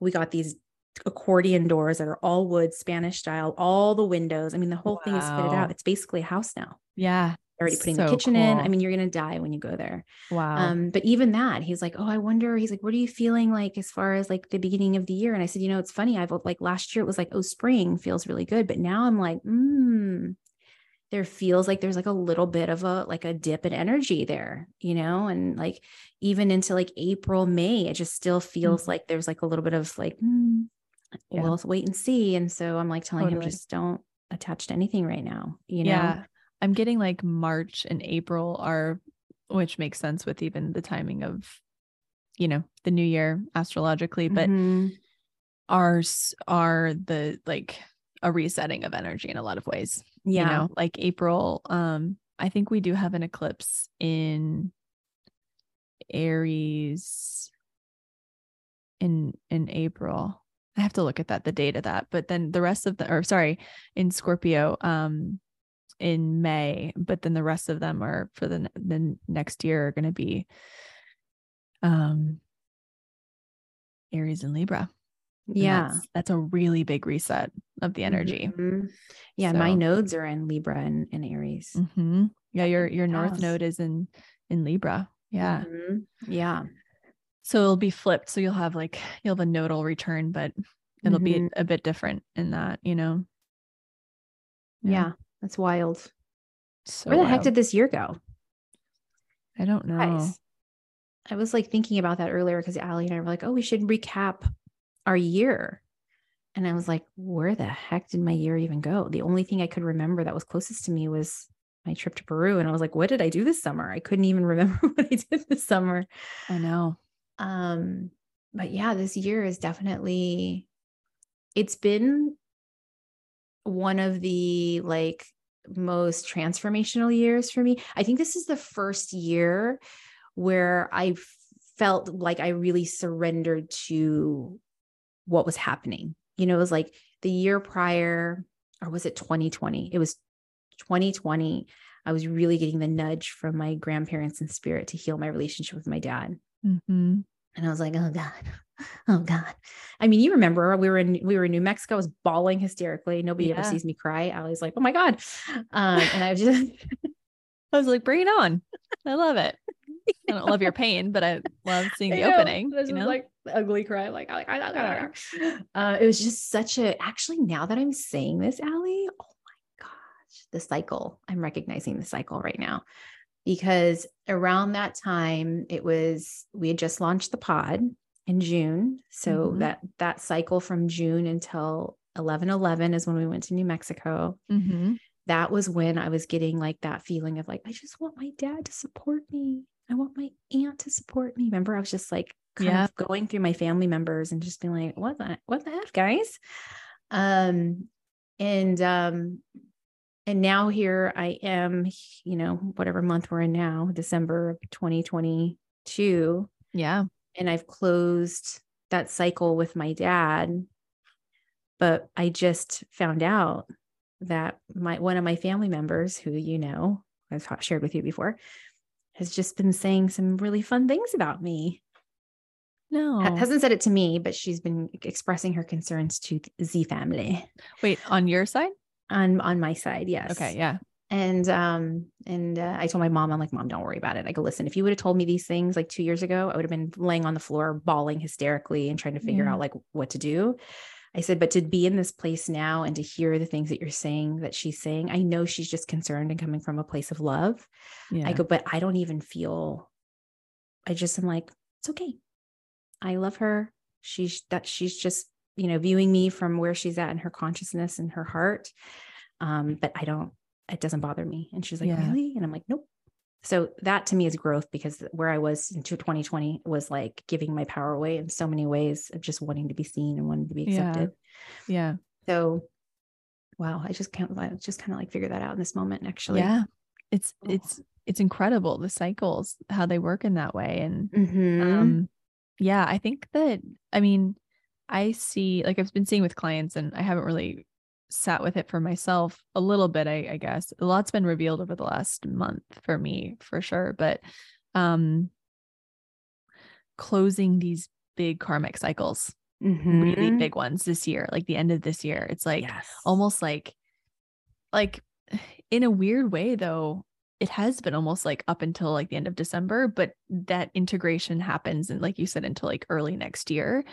We got these accordion doors that are all wood, Spanish style, all the windows. I mean, the whole wow. thing is fitted out. It's basically a house now. Yeah. Already putting so the kitchen cool. in. I mean, you're gonna die when you go there. Wow. Um, but even that, he's like, Oh, I wonder, he's like, what are you feeling like as far as like the beginning of the year? And I said, you know, it's funny. I've like last year it was like, oh, spring feels really good. But now I'm like, hmm, there feels like there's like a little bit of a like a dip in energy there, you know, and like even into like April, May, it just still feels mm-hmm. like there's like a little bit of like, mm, yeah. well, wait and see. And so I'm like telling totally. him just don't attach to anything right now, you know? Yeah. I'm getting like March and April are, which makes sense with even the timing of, you know, the new year astrologically, but mm-hmm. ours are the like a resetting of energy in a lot of ways. Yeah. You know, like April, um, I think we do have an eclipse in Aries in in April. I have to look at that, the date of that. But then the rest of the or sorry, in Scorpio, um, in May, but then the rest of them are for the the next year are going to be um Aries and Libra. Yeah. That's, that's, a really big reset of the energy. Mm-hmm. Yeah. So. My nodes are in Libra and, and Aries. Mm-hmm. Yeah. Your, your North node is in, in Libra. Yeah. Mm-hmm. Yeah. So it'll be flipped. So you'll have like, you'll have a nodal return, but it'll be mm-hmm. a, a, bit different in that, you know? Yeah. yeah that's wild. So Where the wild. heck did this year go? I don't know. Guys, I was like thinking about that earlier because Ali and I were like, oh, we should recap our year. And I was like, where the heck did my year even go? The only thing I could remember that was closest to me was my trip to Peru. And I was like, what did I do this summer? I couldn't even remember what I did this summer. I know. Um, but yeah, this year is definitely it's been one of the like most transformational years for me. I think this is the first year where I felt like I really surrendered to what was happening. You know, it was like the year prior, or was it 2020? It was 2020. I was really getting the nudge from my grandparents in spirit to heal my relationship with my dad. Mm-hmm. And I was like, oh God, oh God. I mean, you remember we were in we were in New Mexico, I was bawling hysterically. Nobody yeah. ever sees me cry. I was like, oh my God. Um, and I was just I was like, bring it on. I love it. I don't love your pain, but I love seeing the opening. This you know? like ugly cry. Like, I like uh, it was just such a. Actually, now that I'm saying this, Ali, oh my gosh, the cycle. I'm recognizing the cycle right now because around that time, it was we had just launched the pod in June, so mm-hmm. that that cycle from June until 11 11 is when we went to New Mexico. Mm-hmm that was when I was getting like that feeling of like, I just want my dad to support me. I want my aunt to support me. Remember, I was just like kind yeah. of going through my family members and just being like, what the what the heck, guys? Um, and um, and now here I am, you know, whatever month we're in now, December of 2022. Yeah. And I've closed that cycle with my dad. But I just found out that my one of my family members, who you know, I've shared with you before, has just been saying some really fun things about me. No. hasn't said it to me, but she's been expressing her concerns to Z family. Wait, on your side? On on my side, yes. Okay, yeah. And um and uh, I told my mom, I'm like, mom, don't worry about it. I go, listen, if you would have told me these things like two years ago, I would have been laying on the floor, bawling hysterically and trying to figure yeah. out like what to do. I said, but to be in this place now and to hear the things that you're saying that she's saying, I know she's just concerned and coming from a place of love. Yeah. I go, but I don't even feel, I just am like, it's okay. I love her. She's that she's just, you know, viewing me from where she's at in her consciousness and her heart. Um, but I don't, it doesn't bother me. And she's like, yeah. really? And I'm like, nope. So that to me is growth because where I was in 2020 was like giving my power away in so many ways of just wanting to be seen and wanting to be accepted. Yeah. yeah. So wow, I just can't I just kind of like figure that out in this moment actually. Yeah. It's oh. it's it's incredible the cycles, how they work in that way. And mm-hmm. um yeah, I think that I mean, I see like I've been seeing with clients and I haven't really sat with it for myself a little bit I, I, guess a lot's been revealed over the last month for me for sure but um closing these big karmic cycles mm-hmm. really big ones this year like the end of this year it's like yes. almost like like in a weird way though it has been almost like up until like the end of December, but that integration happens and like you said until like early next year.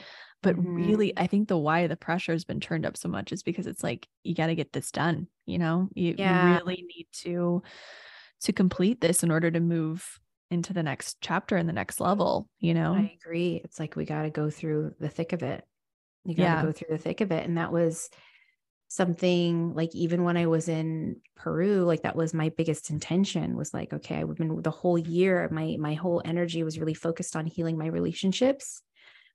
But mm-hmm. really, I think the why the pressure has been turned up so much is because it's like you got to get this done. You know, you, yeah. you really need to to complete this in order to move into the next chapter and the next level. You know, I agree. It's like we got to go through the thick of it. You got to yeah. go through the thick of it, and that was something like even when I was in Peru, like that was my biggest intention was like, okay, I've been the whole year, my my whole energy was really focused on healing my relationships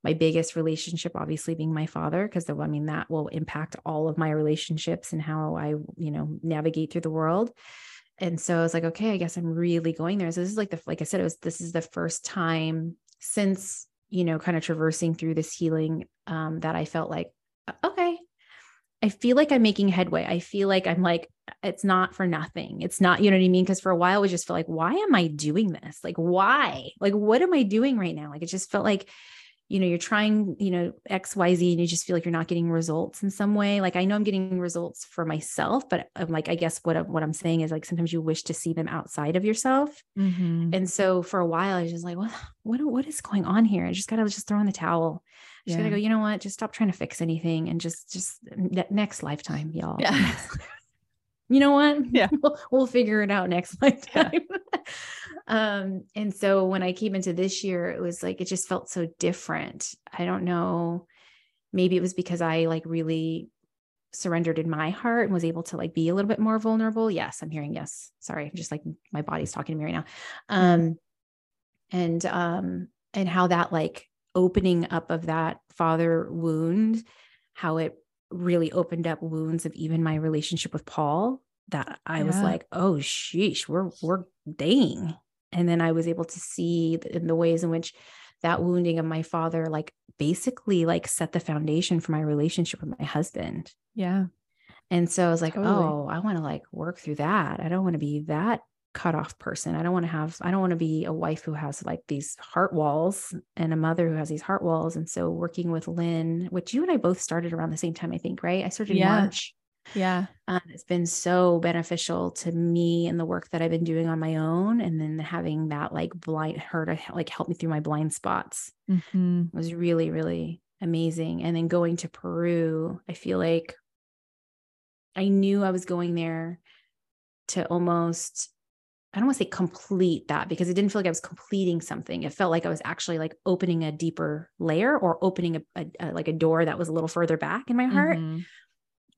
my biggest relationship obviously being my father because i mean that will impact all of my relationships and how i you know navigate through the world and so i was like okay i guess i'm really going there so this is like the like i said it was this is the first time since you know kind of traversing through this healing um that i felt like okay I feel like I'm making headway. I feel like I'm like, it's not for nothing. It's not, you know what I mean? Because for a while, we just felt like, why am I doing this? Like, why? Like, what am I doing right now? Like, it just felt like you know you're trying you know xyz and you just feel like you're not getting results in some way. Like i know i'm getting results for myself but i'm like i guess what, what i'm saying is like sometimes you wish to see them outside of yourself. Mm-hmm. and so for a while i was just like what what, what is going on here? I just gotta just throw in the towel. I just yeah. gotta go you know what? Just stop trying to fix anything and just just next lifetime y'all. Yeah you know what yeah we'll, we'll figure it out next lifetime yeah. Um, and so when I came into this year, it was like it just felt so different. I don't know. Maybe it was because I like really surrendered in my heart and was able to like be a little bit more vulnerable. Yes, I'm hearing yes. Sorry, just like my body's talking to me right now. Um, and um, and how that like opening up of that father wound, how it really opened up wounds of even my relationship with Paul that I yeah. was like, oh sheesh, we're we're dating and then i was able to see in the ways in which that wounding of my father like basically like set the foundation for my relationship with my husband yeah and so i was like totally. oh i want to like work through that i don't want to be that cut off person i don't want to have i don't want to be a wife who has like these heart walls and a mother who has these heart walls and so working with lynn which you and i both started around the same time i think right i started yeah. in march yeah. Um, it's been so beneficial to me and the work that I've been doing on my own. And then having that like blind her to like help me through my blind spots mm-hmm. was really, really amazing. And then going to Peru, I feel like I knew I was going there to almost I don't want to say complete that because it didn't feel like I was completing something. It felt like I was actually like opening a deeper layer or opening a, a, a like a door that was a little further back in my heart. Mm-hmm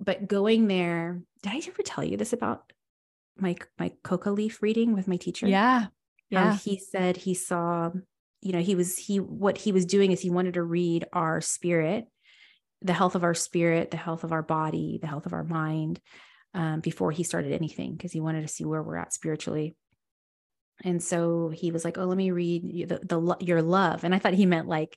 but going there, did I ever tell you this about my my coca leaf reading with my teacher? Yeah. Yeah. he said he saw, you know, he was he what he was doing is he wanted to read our spirit, the health of our spirit, the health of our body, the health of our mind. um, before he started anything because he wanted to see where we're at spiritually. And so he was like, "Oh, let me read the, the your love," and I thought he meant like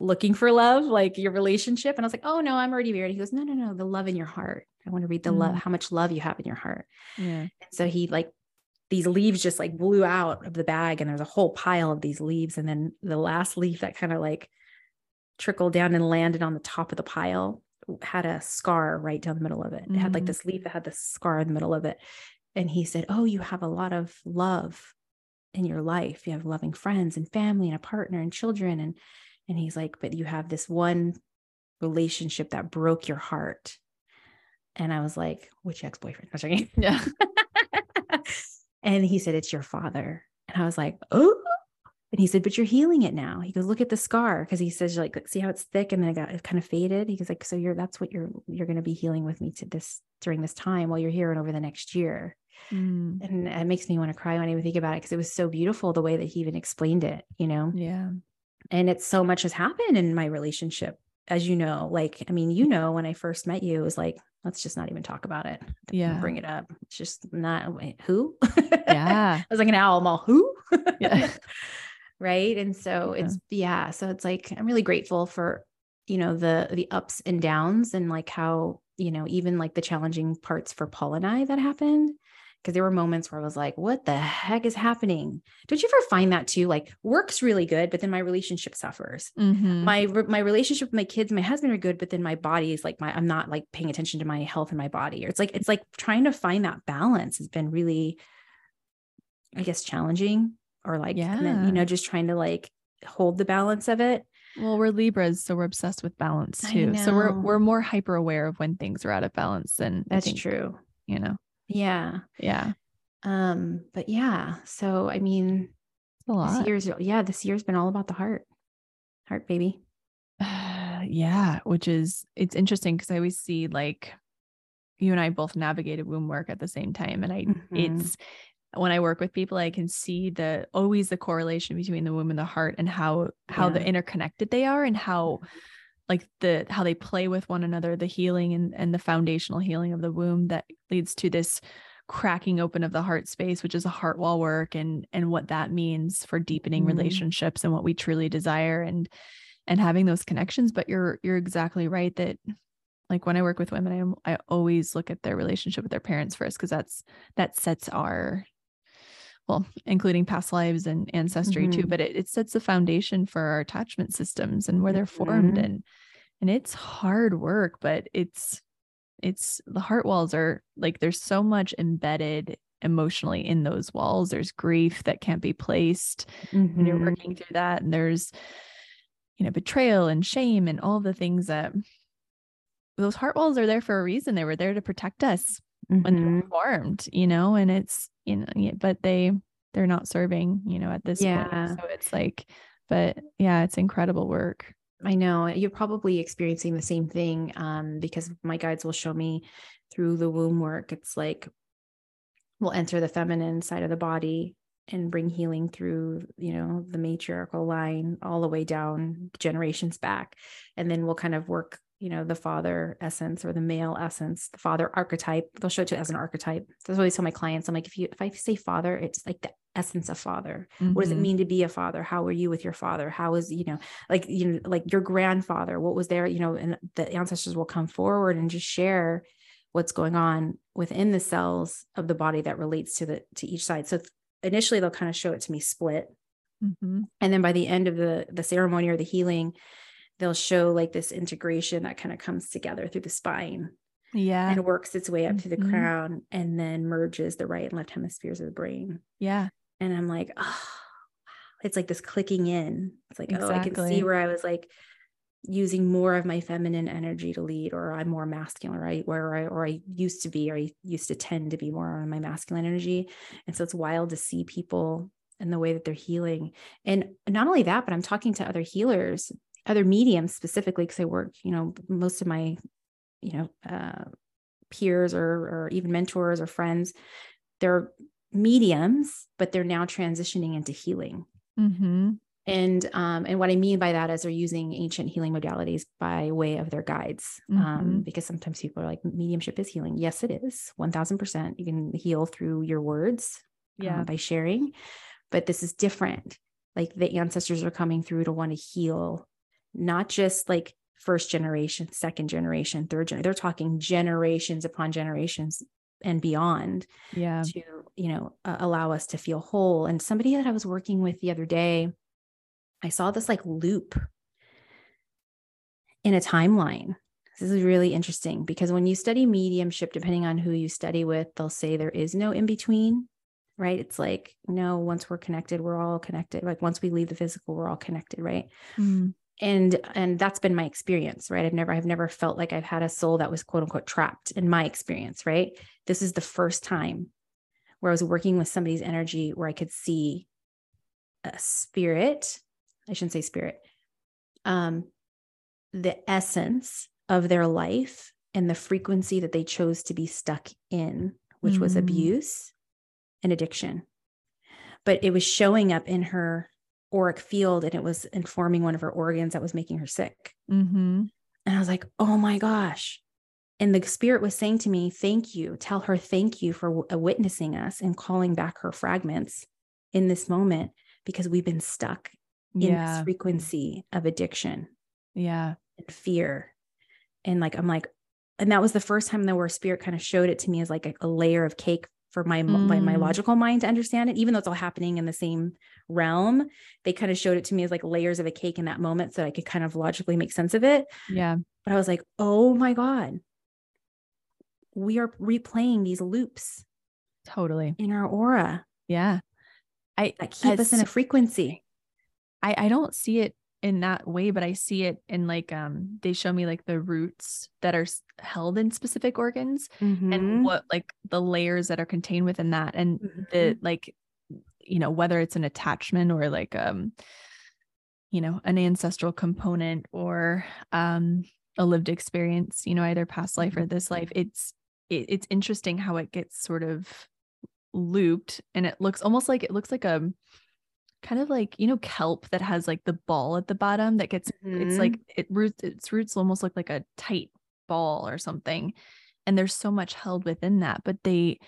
looking for love, like your relationship. And I was like, "Oh no, I'm already married." He goes, "No, no, no, the love in your heart. I want to read the mm. love, how much love you have in your heart." Yeah. And so he like these leaves just like blew out of the bag, and there's a whole pile of these leaves, and then the last leaf that kind of like trickled down and landed on the top of the pile had a scar right down the middle of it. It had like mm. this leaf that had the scar in the middle of it. And he said, Oh, you have a lot of love in your life. You have loving friends and family and a partner and children. And and he's like, but you have this one relationship that broke your heart. And I was like, which ex-boyfriend? I was Yeah. and he said, It's your father. And I was like, Oh, and he said, but you're healing it now. He goes, look at the scar. Cause he says, like, see how it's thick and then it got it kind of faded. He goes like, so you're, that's what you're, you're going to be healing with me to this during this time while you're here and over the next year. Mm. And it makes me want to cry when I even think about it. Cause it was so beautiful the way that he even explained it, you know? Yeah. And it's so much has happened in my relationship, as you know, like, I mean, you know, when I first met you, it was like, let's just not even talk about it. Yeah. Bring it up. It's just not wait, who? Yeah. I was like an owl mall. Who? yeah right and so yeah. it's yeah so it's like i'm really grateful for you know the the ups and downs and like how you know even like the challenging parts for paul and i that happened because there were moments where i was like what the heck is happening? Don't you ever find that too? Like work's really good but then my relationship suffers. Mm-hmm. my my relationship with my kids my husband are good but then my body is like my i'm not like paying attention to my health and my body. Or it's like it's like trying to find that balance has been really i guess challenging or like yeah. then, you know just trying to like hold the balance of it. Well we're libras so we're obsessed with balance too. So we're we're more hyper aware of when things are out of balance and that's think, true. you know yeah yeah um but yeah so i mean a lot. this year's yeah this year's been all about the heart heart baby yeah which is it's interesting because i always see like you and I both navigated womb work at the same time. And I, mm-hmm. it's, when I work with people, I can see the always the correlation between the womb and the heart and how how yeah. the interconnected they are and how. Like the how they play with one another, the healing and and the foundational healing of the womb that leads to this cracking open of the heart space, which is a heart wall work and and what that means for deepening mm-hmm. relationships and what we truly desire and and having those connections. But you're you're exactly right that like when I work with women, I I always look at their relationship with their parents first because that's that sets our well, including past lives and ancestry mm-hmm. too, but it, it sets the foundation for our attachment systems and where they're formed mm-hmm. and and it's hard work, but it's it's the heart walls are like there's so much embedded emotionally in those walls. There's grief that can't be placed mm-hmm. when you're mm-hmm. working through that. And there's, you know, betrayal and shame and all the things that those heart walls are there for a reason. They were there to protect us mm-hmm. when they were mm-hmm. formed, you know, and it's you know, but they they're not serving, you know, at this yeah. point. So it's like, but yeah, it's incredible work. I know you're probably experiencing the same thing um, because my guides will show me through the womb work. It's like we'll enter the feminine side of the body and bring healing through, you know, the matriarchal line all the way down generations back. And then we'll kind of work you know the father essence or the male essence the father archetype they'll show it to as an archetype that's what i tell my clients i'm like if you if i say father it's like the essence of father mm-hmm. what does it mm-hmm. mean to be a father how were you with your father how is you know like you know like your grandfather what was there you know and the ancestors will come forward and just share what's going on within the cells of the body that relates to the to each side so initially they'll kind of show it to me split mm-hmm. and then by the end of the the ceremony or the healing they'll show like this integration that kind of comes together through the spine yeah. and works its way up mm-hmm. to the mm-hmm. crown and then merges the right and left hemispheres of the brain. Yeah. And i'm like oh it's like this clicking in. It's like exactly. oh i can see where i was like using more of my feminine energy to lead or i'm more masculine right? Where i or i used to be or i used to tend to be more on my masculine energy. And so it's wild to see people and the way that they're healing. And not only that but i'm talking to other healers other mediums specifically because I work, you know, most of my, you know, uh, peers or or even mentors or friends, they're mediums, but they're now transitioning into healing. Mm-hmm. And um, and what I mean by that is they're using ancient healing modalities by way of their guides. Um, mm-hmm. Um, because sometimes people are like, mediumship is healing. Yes, it is. One thousand percent. You can heal through your words, um, yeah, by sharing. But this is different. Like the ancestors are coming through to want to heal, not just like first generation, second generation, third generation. They're talking generations upon generations and beyond yeah. to you know uh, allow us to feel whole. And somebody that i was working with the other day i saw this like loop in a timeline. This is really interesting because when you study mediumship depending on who you study with they'll say there is no in between right? It's like no once we're connected we're all connected. Like once we leave the physical we're all connected right? Mm and and that's been my experience right? I've never i've never felt like i've had a soul that was quote unquote trapped in my experience right? This is the first time where i was working with somebody's energy where i could see a spirit i shouldn't say spirit um the essence of their life and the frequency that they chose to be stuck in which mm. was abuse and addiction. But it was showing up in her auric field and it was informing one of her organs that was making her sick. Mm-hmm. And I was like, oh my gosh. And the spirit was saying to me, thank you. Tell her thank you for w- witnessing us and calling back her fragments in this moment because we've been stuck in yeah. this frequency of addiction. Yeah. And fear. And like, I'm like, and that was the first time that where spirit kind of showed it to me as like a, a layer of cake for my, mm. my my logical mind to understand it even though it's all happening in the same realm they kind of showed it to me as like layers of a cake in that moment so that i could kind of logically make sense of it. Yeah. But i was like oh my god. We are replaying these loops totally. in our aura yeah. I that keep us in a frequency. I i don't see it in that way but i see it in like um they show me like the roots that are held in specific organs mm-hmm. and what like the layers that are contained within that and mm-hmm. the like you know whether it's an attachment or like um you know an ancestral component or um a lived experience you know either past life or mm-hmm. this life it's it, it's interesting how it gets sort of looped and it looks almost like it looks like a kind of like you know kelp that has like the ball at the bottom that gets mm-hmm. it's like it roots its roots almost look like a tight ball or something and there's so much held within that but they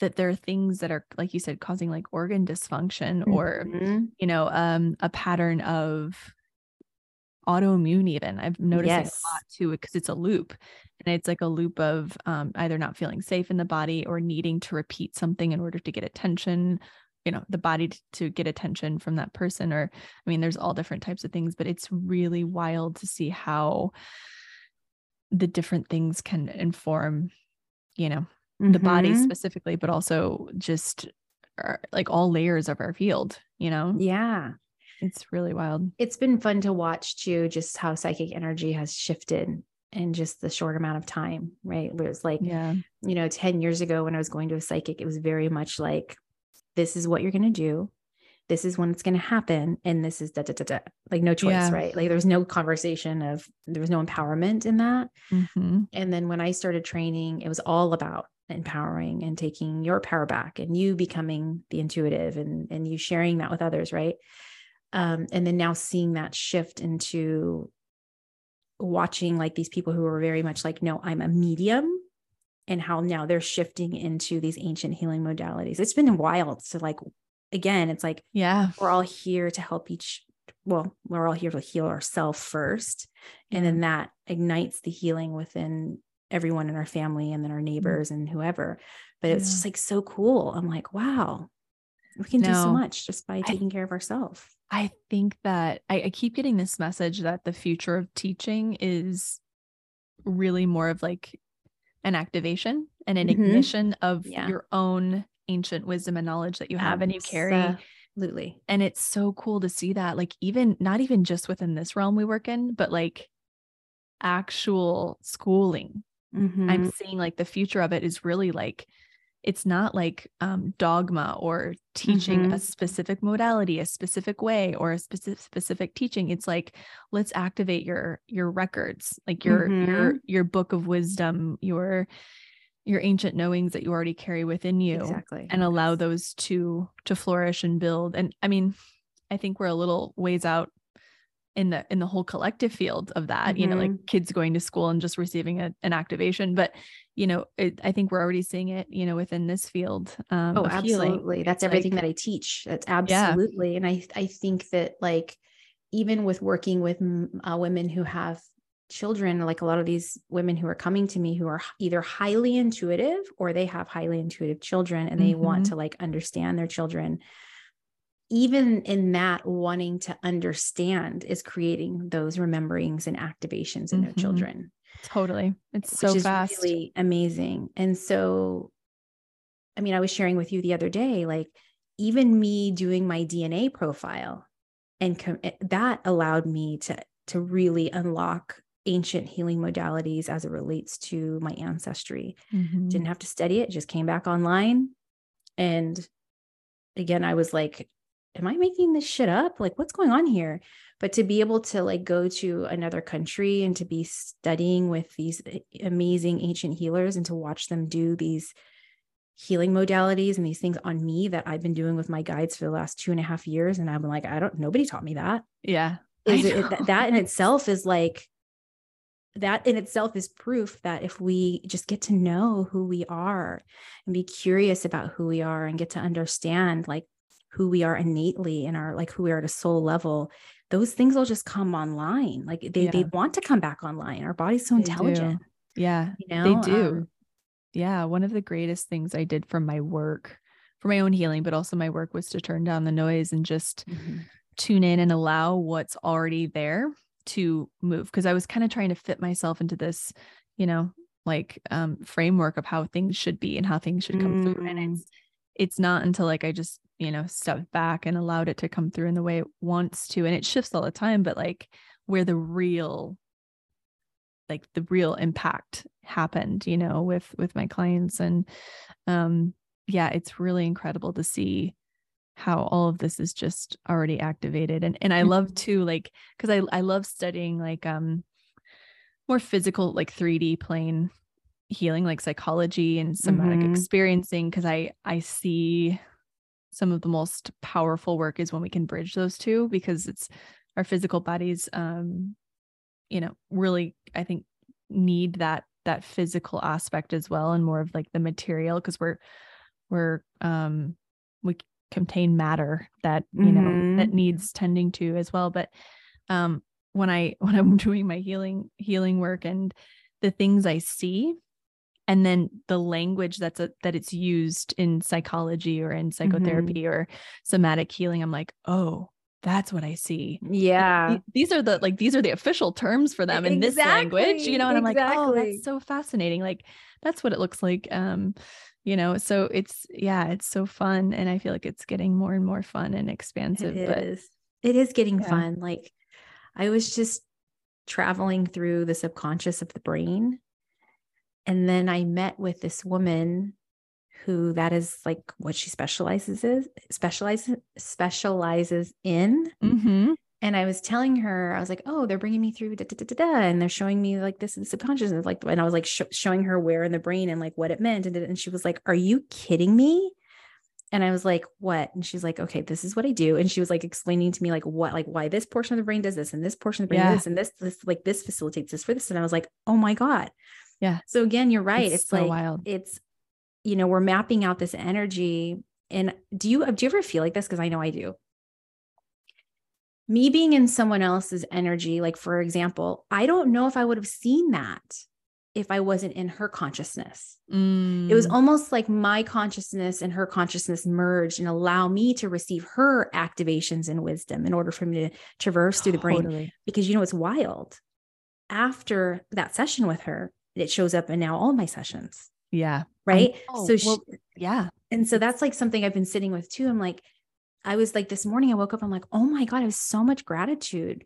that there are things that are like you said causing like organ dysfunction mm-hmm. or you know um a pattern of autoimmune even i've noticed yes. a lot too because it's a loop and it's like a loop of um, either not feeling safe in the body or needing to repeat something in order to get attention you know the body to, to get attention from that person or i mean there's all different types of things but it's really wild to see how the different things can inform you know mm-hmm. the body mm-hmm. specifically but also just our, uh, like all layers of our field you know yeah it's really wild it's been fun to watch too just how psychic energy has shifted in just the short amount of time right where it's like yeah you know 10 years ago when i was going to a psychic it was very much like this is what you're going to do. This is when it's going to happen and this is da da da da. Like no choice yeah. right? Like there's no conversation of there was no empowerment in that. Mm-hmm. and then when i started training it was all about empowering and taking your power back and you becoming the intuitive and and you sharing that with others right? Um and then now seeing that shift into watching like these people who are very much like no i'm a medium and how now they're shifting into these ancient healing modalities. It's been wild. So like again, it's like yeah, we're all here to help each well, we're all here to heal ourselves first. And then that ignites the healing within everyone in our family and then our mm. neighbors and whoever. But it's yeah. just like so cool. I'm like, wow, we can no, do so much just by taking I, care of ourselves. I think that I, I keep getting this message that the future of teaching is really more of like an activation and an mm-hmm. ignition of yeah. your own ancient wisdom and knowledge that you have and you carry. Absolutely. And it's so cool to see that, like, even not even just within this realm we work in, but like actual schooling. Mm-hmm. I'm seeing like the future of it is really like it's not like um, dogma or teaching mm-hmm. a specific modality a specific way or a specific specific teaching it's like let's activate your your records like your mm-hmm. your your book of wisdom your your ancient knowings that you already carry within you exactly and allow those to to flourish and build and i mean I think we're a little ways out in the in the whole collective field of that mm-hmm. you know like mm-hmm. kids going to school and just receiving a, an activation but you know it, i think we're already seeing it you know within this field um, oh absolutely that's everything like, that i teach that's absolutely yeah. and i i think that like even with working with uh, women who have children like a lot of these women who are coming to me who are either highly intuitive or they have highly intuitive children and they mm-hmm. want to like understand their children even in that wanting to understand is creating those rememberings and activations in mm-hmm. their children. Totally. It's so fast. really amazing. And so i mean i was sharing with you the other day like even me doing my dna profile and com- eh, that allowed me to to really unlock ancient healing modalities as it relates to my ancestry. Mm-hmm. didn't have to study it just came back online. And again i was like am I making this shit up? Like, what's going on here? But to be able to like go to another country and to be studying with these amazing ancient healers and to watch them do these healing modalities and these things on me that I've been doing with my guides for the last two and a half years. And I've been like, I don't, nobody taught me that. Yeah. Is it, it, that in itself is like, that in itself is proof that if we just get to know who we are and be curious about who we are and get to understand like who we are innately and our like who we are at a soul level those things will just come online like they yeah. they want to come back online our body's so intelligent yeah you know they do um, yeah one of the greatest things i did from my work for my own healing but also my work was to turn down the noise and just mm-hmm. tune in and allow what's already there to move because i was kind of trying to fit myself into this you know like um framework of how things should be and how things should come mm. through and mm. it's it's not until like i just you know, stepped back and allowed it to come through in the way it wants to. And it shifts all the time, but like where the real like the real impact happened, you know, with with my clients. And um yeah, it's really incredible to see how all of this is just already activated. And and I love mm-hmm. to like because I I love studying like um more physical, like 3D plane healing like psychology and somatic mm-hmm. experiencing because i i see some of the most powerful work is when we can bridge those two because it's our physical bodies um you know really i think need that that physical aspect as well and more of like the material because we're we're um we contain matter that you mm-hmm. know that needs tending to as well but um when i when i'm doing my healing healing work and the things i see and then the language that's a, that it's used in psychology or in psychotherapy mm-hmm. or somatic healing i'm like oh that's what i see yeah these are the like these are the official terms for them in exactly. this language you know and exactly. i'm like oh that's so fascinating like that's what it looks like um you know so it's yeah it's so fun and i feel like it's getting more and more fun and expansive it but is. it is getting yeah. fun like i was just traveling through the subconscious of the brain and then I met with this woman who that is like what she specializes is specializes specializes in. Mm-hmm. And I was telling her, I was like, "Oh, they're bringing me through, da, da, da, da, and they're showing me like this is subconscious, and like, and I was like sh- showing her where in the brain and like what it meant, and, and she was like, "Are you kidding me?" And I was like, "What?" And she's like, "Okay, this is what I do." And she was like explaining to me like what, like why this portion of the brain does this, and this portion of the brain yeah. does this, and this, this, like this facilitates this for this. And I was like, "Oh my god!" Yeah. So again, you're right. It's, it's so like wild. It's you know, we're mapping out this energy. And do you do you ever feel like this? Because I know I do. Me being in someone else's energy, like for example, I don't know if I would have seen that if I wasn't in her consciousness. Mm. It was mm. almost like my consciousness and her consciousness merged and allow me to receive her activations and wisdom in order for me to traverse through the brain. Because you know, it's wild. After that session with her, it shows up in now all my sessions. Yeah. Right. Oh, so, she, well, yeah. And so that's like something I've been sitting with too. I'm like, I was like, this morning I woke up, I'm like, oh my God, I have so much gratitude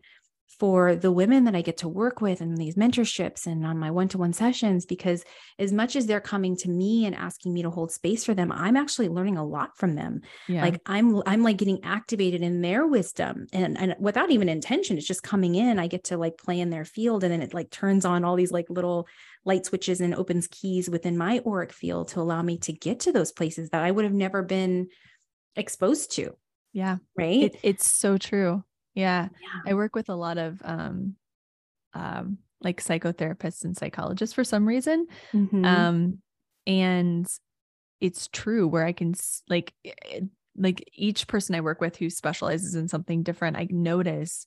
for the women that I get to work with and these mentorships and on my one to one sessions, because as much as they're coming to me and asking me to hold space for them, I'm actually learning a lot from them. Yeah. Like I'm, I'm like getting activated in their wisdom and, and without even intention, it's just coming in. I get to like play in their field and then it like turns on all these like little light switches and opens keys within my auric field to allow me to get to those places that I would have never been exposed to. Yeah. Right. It, it's so true. Yeah. yeah. I work with a lot of um um like psychotherapists and psychologists for some reason. Mhm. Um and it's true where I can like like each person I work with who specializes in something different, I notice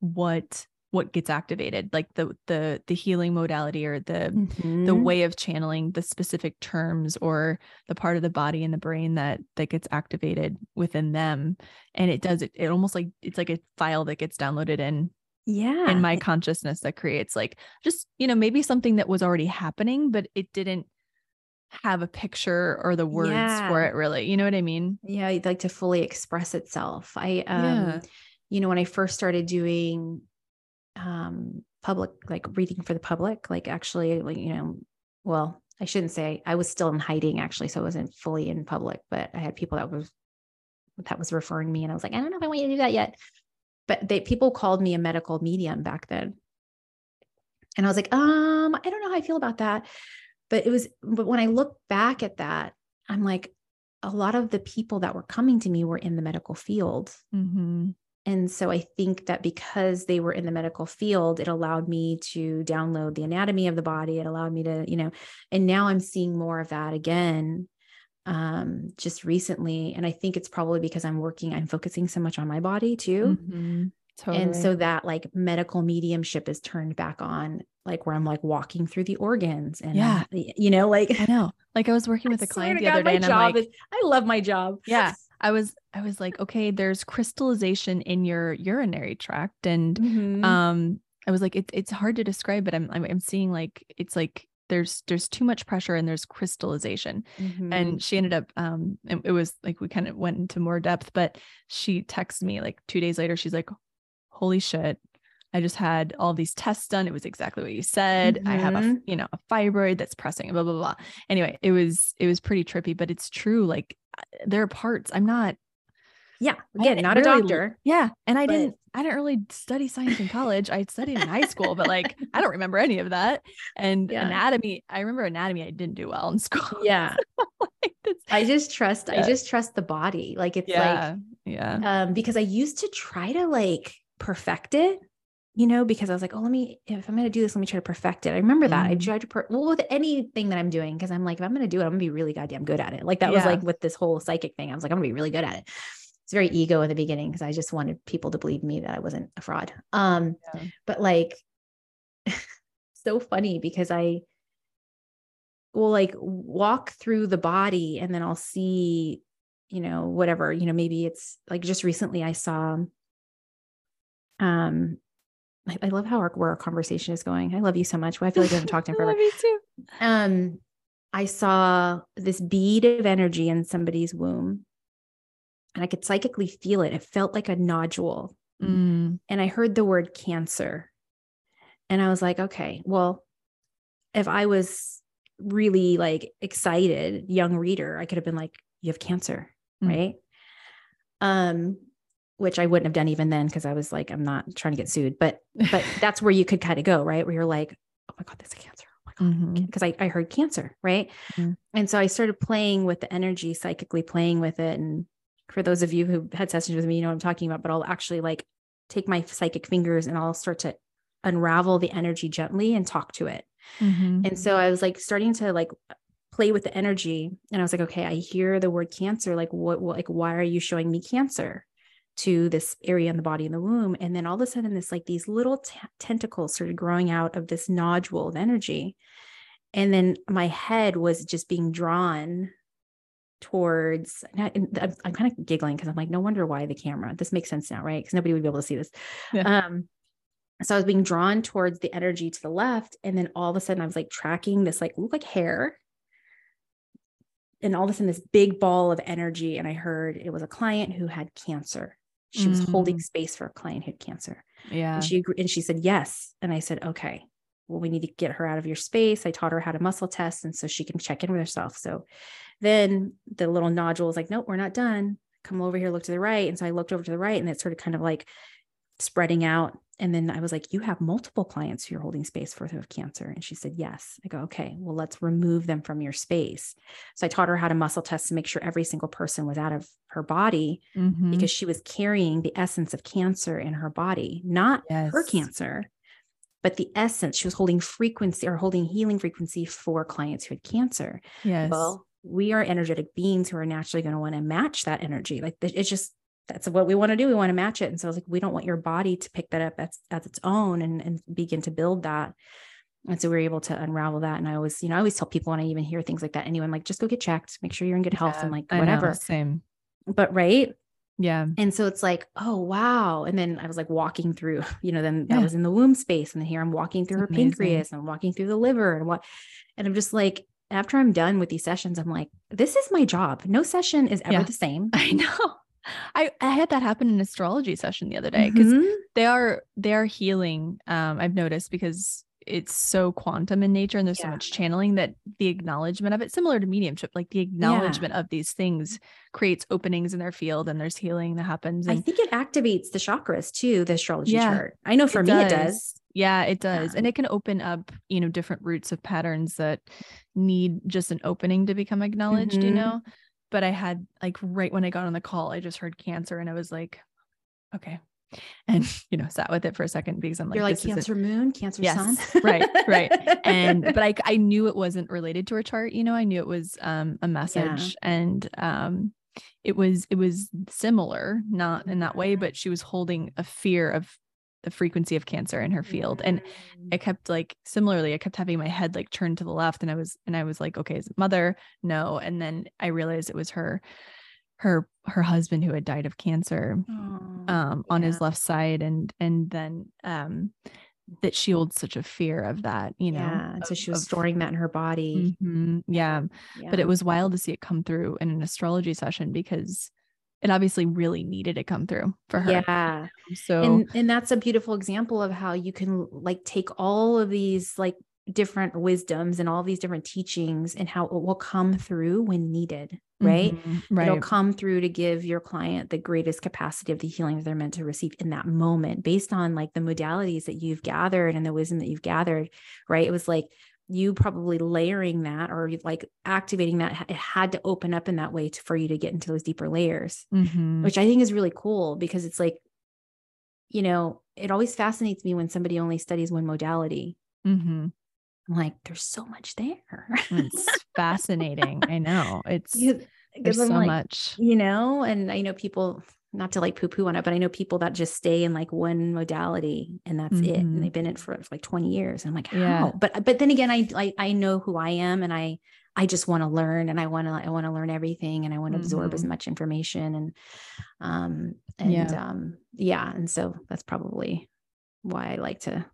what what gets activated, like the the the healing modality or the the Mhm. way of channeling the specific terms or the part of the body and the brain that that gets activated within them and it does it it almost like it's like a file that gets downloaded in yeah. in my consciousness that creates like just you know maybe something that was already happening but it didn't have a picture or the words for it really you know what i mean yeah, you'd like to fully express itself. I um Yeah. you know, when I first started doing um public like reading for the public, like actually like, you know, well, I shouldn't say I was still in hiding actually, so I wasn't fully in public, but I had people that was that was referring me and I was like, I don't know if I want you to do that yet. But they people called me a medical medium back then. And I was like, um, I don't know how I feel about that. But it was, but when I look back at that, I'm like, a lot of the people that were coming to me were in the medical field. mm-hmm. And so I think that because they were in the medical field, it allowed me to download the anatomy of the body. It allowed me to, you know, and now I'm seeing more of that again um just recently and i think it's probably because i'm working i'm focusing so much on my body too Mm-hmm. totally. and so that like medical mediumship is turned back on like where i'm like walking through the organs and Yeah. you know like i know like i was working with I a client the other God, day and i'm job like is- i love my job yeah i was i was like okay there's crystallization in your urinary tract and Mhm. um i was like it, it's hard to describe but I'm, I'm i'm seeing like it's like there's there's too much pressure and there's crystallization Mhm. and she ended up um it, it was like we kind of went into more depth but she texted me like two days later she's like holy shit i just had all these tests done. It was exactly what you said. I have a Mhm. you know a fibroid that's pressing blah blah blah. Anyway it was it was pretty trippy but it's true like uh, there are parts i'm not yeah again not a doctor yeah and i But- didn't i didn't really study science in college. I studied in high school but like i don't remember any of that. And Yeah. anatomy i remember anatomy i didn't do well in school. Yeah. Like, i just trust i just trust the body. Like it's like yeah yeah. um because i used to try to like perfect it you know because i was like oh let me if i'm going to do this let me try to perfect it. I remember that. I Mhm. tried to per- well with anything that i'm doing because i'm like if i'm going to do it i'm going to be really goddamn good at it. Like that was like with this whole psychic thing. I was like i'm going to be really good at it. It's very ego in the beginning because i just wanted people to believe me that i wasn't a fraud. Um Yeah. but like so funny because i will like walk through the body and then i'll see you know whatever you know maybe it's like just recently i saw um I, I love how our where our conversation is going. I love you so much. Well, I feel like we haven't talked in forever. you too. Um, I saw this bead of energy in somebody's womb, and I could psychically feel it. It felt like a nodule, Mm, and I heard the word cancer, and I was like, okay, well, if I was really like excited, young reader, I could have been like, you have cancer, Mm. right? Um, which I wouldn't have done even then because I was like, I'm not trying to get sued, but but that's where you could kind of go, right? Where you're like, oh my God, that's a cancer. Oh my God. Because I, I heard cancer, right? Mm. And so I started playing with the energy, psychically playing with it. And for those of you who had sessions with me, you know what I'm talking about, but I'll actually like take my psychic fingers and I'll start to unravel the energy gently and talk to it. Mhm. And so I was like starting to like play with the energy. And I was like, okay, I hear the word cancer. Like, what, what like, why are you showing me cancer? To this area in the body in the womb and then all of a sudden this like these little t- tentacles started growing out of this nodule of energy and then my head was just being drawn towards and I'm, I'm kind of giggling because i'm like no wonder why the camera this makes sense now right? Because nobody would be able to see this. Yeah. um so i was being drawn towards the energy to the left and then all of a sudden i was like tracking this like look like hair and all of a sudden this big ball of energy and i heard it was a client who had cancer she was holding Mm. space for a client who had cancer. Yeah. and she agreed, and she said yes. And i said okay. Well we need to get her out of your space. I taught her how to muscle test and so she can check in with herself. So then the little nodule was like nope we're not done. Come over here look to the right. And so i looked over to the right and it sort of kind of like spreading out and then I was like, You have multiple clients who you're holding space for who have cancer. And she said, Yes. I go, Okay, well, let's remove them from your space. So I taught her how to muscle test to make sure every single person was out of her body mm-hmm. because she was carrying the essence of cancer in her body, not yes. her cancer, but the essence. She was holding frequency or holding healing frequency for clients who had cancer. Yes. Well, we are energetic beings who are naturally going to want to match that energy. Like it's just that's what we want to do. We want to match it. And so I was like, we don't want your body to pick that up as, as its own and, and begin to build that. And so we were able to unravel that. And I always, you know, I always tell people when I even hear things like that, anyone like, just go get checked, make sure you're in good health yeah, and like whatever. Know, same. But right. Yeah. And so it's like, oh wow. And then I was like walking through, you know, then yeah. that was in the womb space. And then here I'm walking through That's her amazing. pancreas and I'm walking through the liver and what and I'm just like, after I'm done with these sessions, I'm like, this is my job. No session is ever yeah. the same. I know. I, I had that happen in an astrology session the other day because mm-hmm. they are they are healing. Um, I've noticed because it's so quantum in nature and there's yeah. so much channeling that the acknowledgement of it, similar to mediumship, like the acknowledgement yeah. of these things creates openings in their field and there's healing that happens. And, I think it activates the chakras too, the astrology yeah, chart. I know for it me does. it does. Yeah, it does. And it can open up, you know, different roots of patterns that need just an opening to become acknowledged, mm-hmm. you know? But I had like right when I got on the call, I just heard cancer and I was like, okay. And you know, sat with it for a second because I'm like, you're like Cancer Moon, Cancer yes, Sun, right, right. And but I I knew it wasn't related to her chart. You know, I knew it was um a message, yeah. and um it was it was similar, not in that way, but she was holding a fear of the frequency of cancer in her field and i mm. kept like similarly i kept having my head like turned to the left and i was and i was like okay is it mother no and then i realized it was her her her husband who had died of cancer oh, um on yeah. his left side and and then um that she holds such a fear of that, you know. Yeah. Of, so she was of, storing that in her body. Mm-hmm, yeah. yeah. But it was wild to see it come through in an astrology session because it obviously really needed to come through for her. Yeah. So and, and that's a beautiful example of how you can like take all of these like different wisdoms and all these different teachings and how it will come through when needed, right? Mm-hmm, right. It'll come through to give your client the greatest capacity of the healing that they're meant to receive in that moment based on like the modalities that you've gathered and the wisdom that you've gathered, right? It was like you probably layering that or like activating that it had to open up in that way to, for you to get into those deeper layers mm-hmm. which i think is really cool because it's like you know it always fascinates me when somebody only studies one modality. Mm-hmm. i'm like there's so much there. It's fascinating. I know. It's there's so like, much. you know and i know people not to like poo poo on it, but I know people that just stay in like one modality and that's mm-hmm. it. And mm-hmm. they've been in it for, for like 20 years. And I'm like, how? Yeah. But but then again, I, I I know who I am and I I just want to learn and I want to I want to learn everything and I want to mm-hmm. absorb as mm-hmm. much information and um and yeah. um yeah. And so that's probably why I like to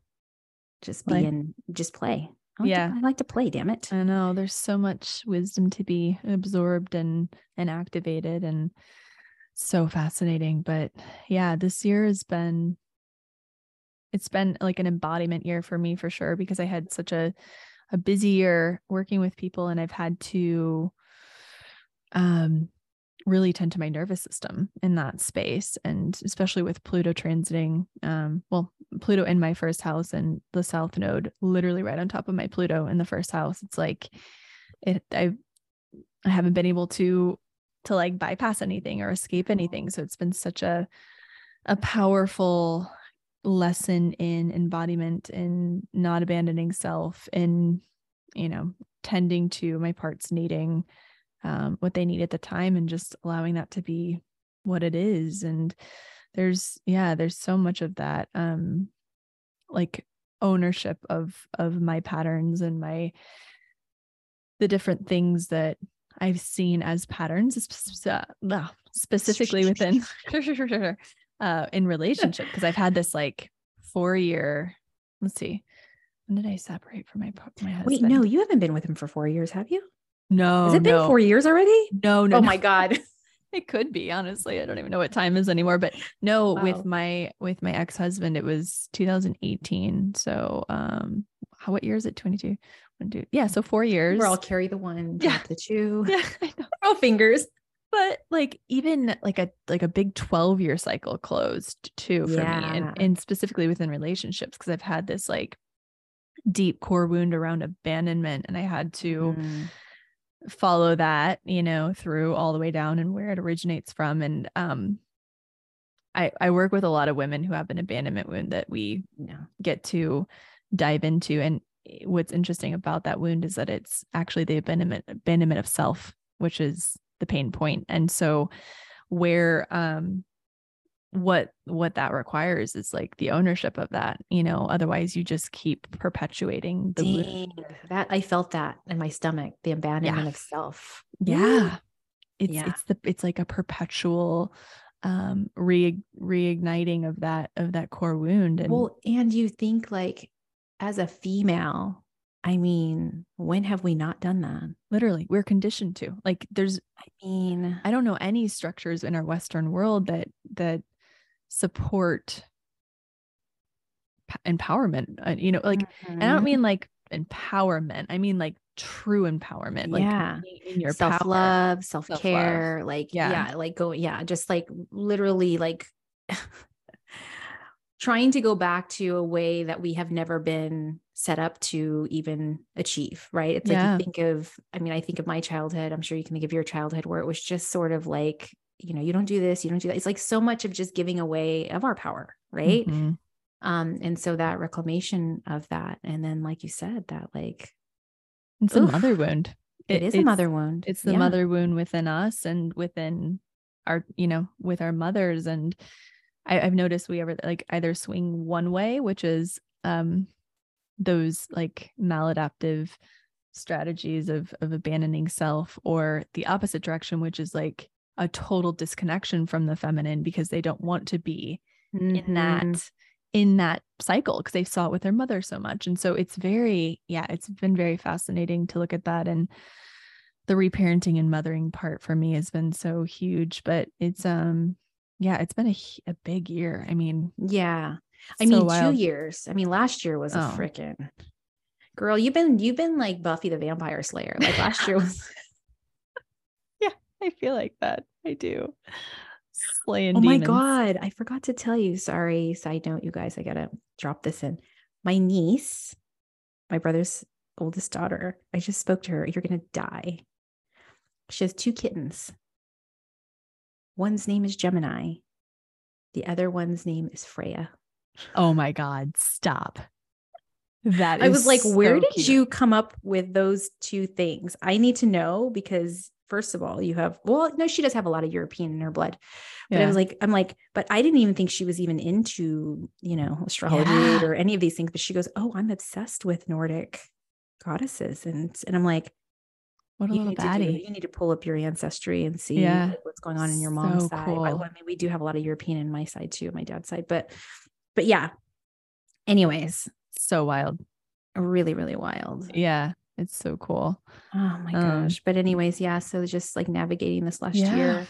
just be in just play. I like yeah. To, I like to play, damn it. I know there's so much wisdom to be absorbed and and activated and so fascinating. But yeah, this year has been it's been like an embodiment year for me for sure because I had such a a busy year working with people and I've had to um really tend to my nervous system in that space and especially with Pluto transiting um well Pluto in my first house and the south node literally right on top of my Pluto in the first house it's like it I I haven't been able to to like bypass anything or escape anything. So it's been such a a powerful lesson in embodiment in not abandoning self in you know tending to my parts needing um, what they need at the time and just allowing that to be what it is and there's yeah there's so much of that um like ownership of of my patterns and my the different things that I've seen as patterns, specifically within uh, in relationship, because I've had this like four year. Let's see, when did I separate from my my husband? Wait, no, you haven't been with him for four years, have you? No, has it been four years already? No, no. Oh no. my god. it could be honestly i don't even know what time is anymore but no wow. with my with my ex-husband it was 2018 so um how what year is it 22 one, two, yeah so four years we're all carry the one yeah the two yeah I know. all fingers but like even like a like a big 12 year cycle closed too for yeah. me and, and specifically within relationships because I've had this like deep core wound around abandonment and I had to mm. follow that, you know, through all the way down and where it originates from. And um I I work with a lot of women who have an abandonment wound that we yeah. get to dive into. And what's interesting about that wound is that it's actually the abandonment abandonment of self, which is the pain point. And so where um what what that requires is like the ownership of that you know otherwise you just keep perpetuating the Dang, that i felt that in my stomach the abandonment yeah. of self yeah it's yeah. it's the it's like a perpetual um re reigniting of that of that core wound and well and you think like as a female I mean, when have we not done that? Literally, we're conditioned to. Like there's I mean, I don't know any structures in our western world that that support p- empowerment. Uh, you know, like mm-hmm. and I don't mm-hmm. mean like empowerment. I mean like true empowerment. Like yeah. in your self-love, self-care, self-love. like yeah. yeah, like go yeah, just like literally like trying to go back to a way that we have never been set up to even achieve, right? It's yeah. like you think of, I mean, I think of my childhood. I'm sure you can think of your childhood where it was just sort of like, you know, you don't do this, you don't do that. It's like so much of just giving away of our power, right? Mm-hmm. Um, and so that reclamation of that, and then like you said, that like it's oof, a mother wound. It, it is a mother wound. It's the yeah. mother wound within us and within our, you know, with our mothers. And I, I've noticed we ever like either swing one way, which is um those like maladaptive strategies of of abandoning self or the opposite direction which is like a total disconnection from the feminine because they don't want to be mm-hmm. in that in that cycle because they saw it with their mother so much and so it's very yeah it's been very fascinating to look at that and the reparenting and mothering part for me has been so huge but it's um yeah it's been a, a big year i mean yeah I so mean, wild. two years. I mean, last year was a oh. freaking girl. You've been you've been like Buffy the Vampire Slayer. Like last year was. yeah, I feel like that. I do. Slaying. Oh demons. my god! I forgot to tell you. Sorry. Side note, you guys. I gotta drop this in. My niece, my brother's oldest daughter. I just spoke to her. You're gonna die. She has two kittens. One's name is Gemini. The other one's name is Freya. Oh my God, stop. That I was like, so where did cute. you come up with those two things? I need to know because first of all, you have well, no, she does have a lot of European in her blood. But yeah. I was like, I'm like, but I didn't even think she was even into, you know, astrology yeah. or any of these things. But she goes, Oh, I'm obsessed with Nordic goddesses. And and I'm like, what a you little baddie. Do, you need to pull up your ancestry and see yeah. what's going on in your mom's so side. Cool. I, I mean, we do have a lot of European in my side too, my dad's side, but but yeah. Anyways, so wild. Really, really wild. Yeah. It's so cool. Oh my um, gosh. But anyways, yeah. So just like navigating this last yeah. year.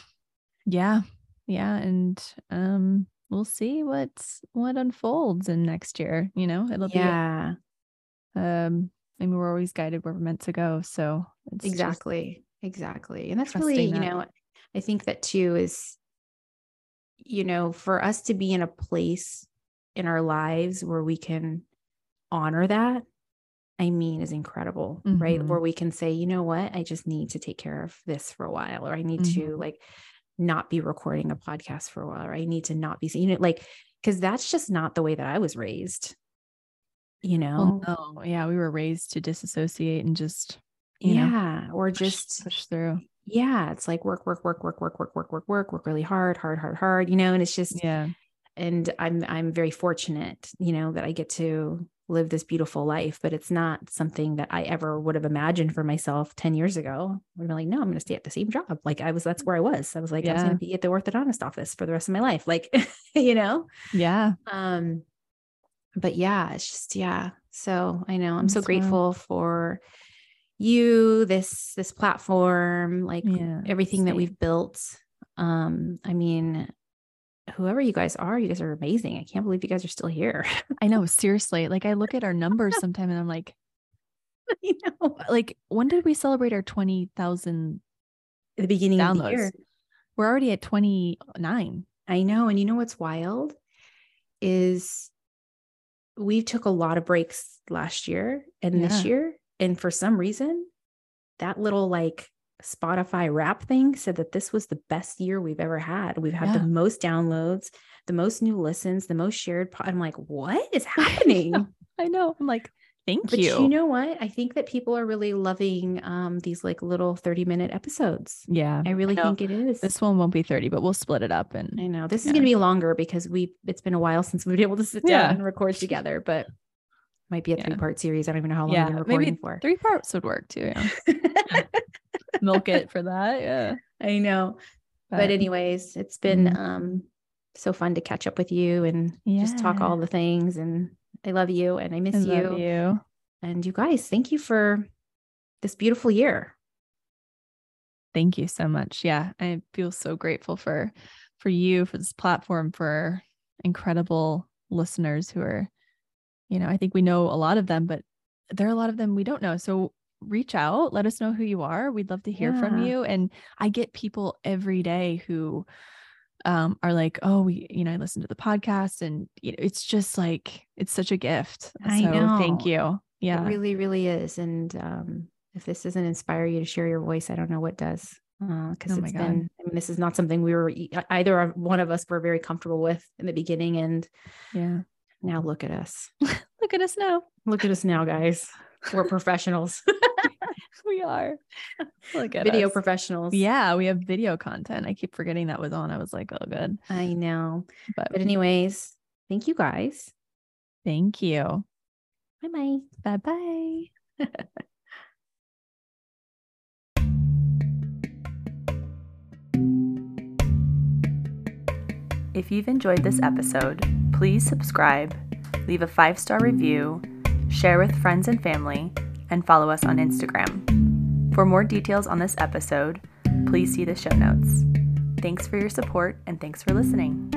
Yeah. Yeah. And um we'll see what's what unfolds in next year. You know, it'll yeah. be um I mean we're always guided where we're meant to go. So exactly. Exactly. And that's really, that. you know, I think that too is, you know, for us to be in a place in our lives where we can honor that I mean is incredible, mm-hmm. right? Where we can say, you know what, I just need to take care of this for a while, or I need mm-hmm. to like not be recording a podcast for a while, or I need to not be, you know, like, because that's just not the way that I was raised, you know? Well, no, yeah, we were raised to disassociate and just, yeah, know, or just push through. Yeah, it's like work, work, work, work, work, work, work, work, work, work really hard, hard, hard, hard, you know, and it's just, yeah. and i'm i'm very fortunate you know that i get to live this beautiful life but it's not something that i ever would have imagined for myself 10 years ago. I'd be like no i'm going to stay at the same job. Like i was that's where i was. I was like yeah. i was going to be at the orthodontist office for the rest of my life. Like you know? Yeah. Um but yeah it's just yeah so i know i'm so grateful for you this this platform like yeah, everything same. that we've built um i mean whoever you guys are, you guys are amazing. I can't believe you guys are still here. I know, seriously. Like I look at our numbers sometime and I'm like, you know, like when did we celebrate our 20,000 at the beginning downloads? of the year? we're already at 29. I know. And you know what's wild is we took a lot of breaks last year and yeah. this year. And for some reason, that little like Spotify rap thing said that this was the best year we've ever had. We've had yeah. the most downloads, the most new listens, the most shared. Po- I'm like, what is happening? I know. I know. I'm like, Thank but you. you know what? I think that people are really loving um, these like little 30 minute episodes. Yeah. I really I think it is. This one won't be 30, but we'll split it up. And I know this yeah. is going to be longer because we, it's been a while since we've been able to sit down yeah. and record together, but might be a three part series. I don't even know how long yeah. we're recording Maybe for. Three parts would work too. Yeah. Milk it for that. Yeah. I know. But, but anyways, it's been mm-hmm. um, so fun to catch up with you and just talk all the things and I love you and I miss I you. you. And you guys, thank you for this beautiful year. Thank you so much. Yeah, I feel so grateful for for you, for this platform, for incredible listeners who are, you know, I think we know a lot of them, but there are a lot of them we don't know. So reach out, let us know who you are. We'd love to hear yeah. from you. And I get people every day who um, are like, oh, we, you know, I listen to the podcast and you know, it's just like, it's such a gift. I so know. thank you. Yeah. It really, really is. And um, if this doesn't inspire you to share your voice, I don't know what does. Because uh, oh it's been, I mean, this is not something we were either one of us were very comfortable with in the beginning. And yeah, now look at us. look at us now. Look at us now, guys. We're professionals. we are. Look at video us. professionals. Yeah, we have video content. I keep forgetting that was on. I was like, oh, good. I know. But, but anyways, thank you guys. Thank you. Bye bye. Bye bye. if you've enjoyed this episode, please subscribe, leave a five star review, share with friends and family and follow us on Instagram. For more details on this episode, please see the show notes. Thanks for your support and thanks for listening.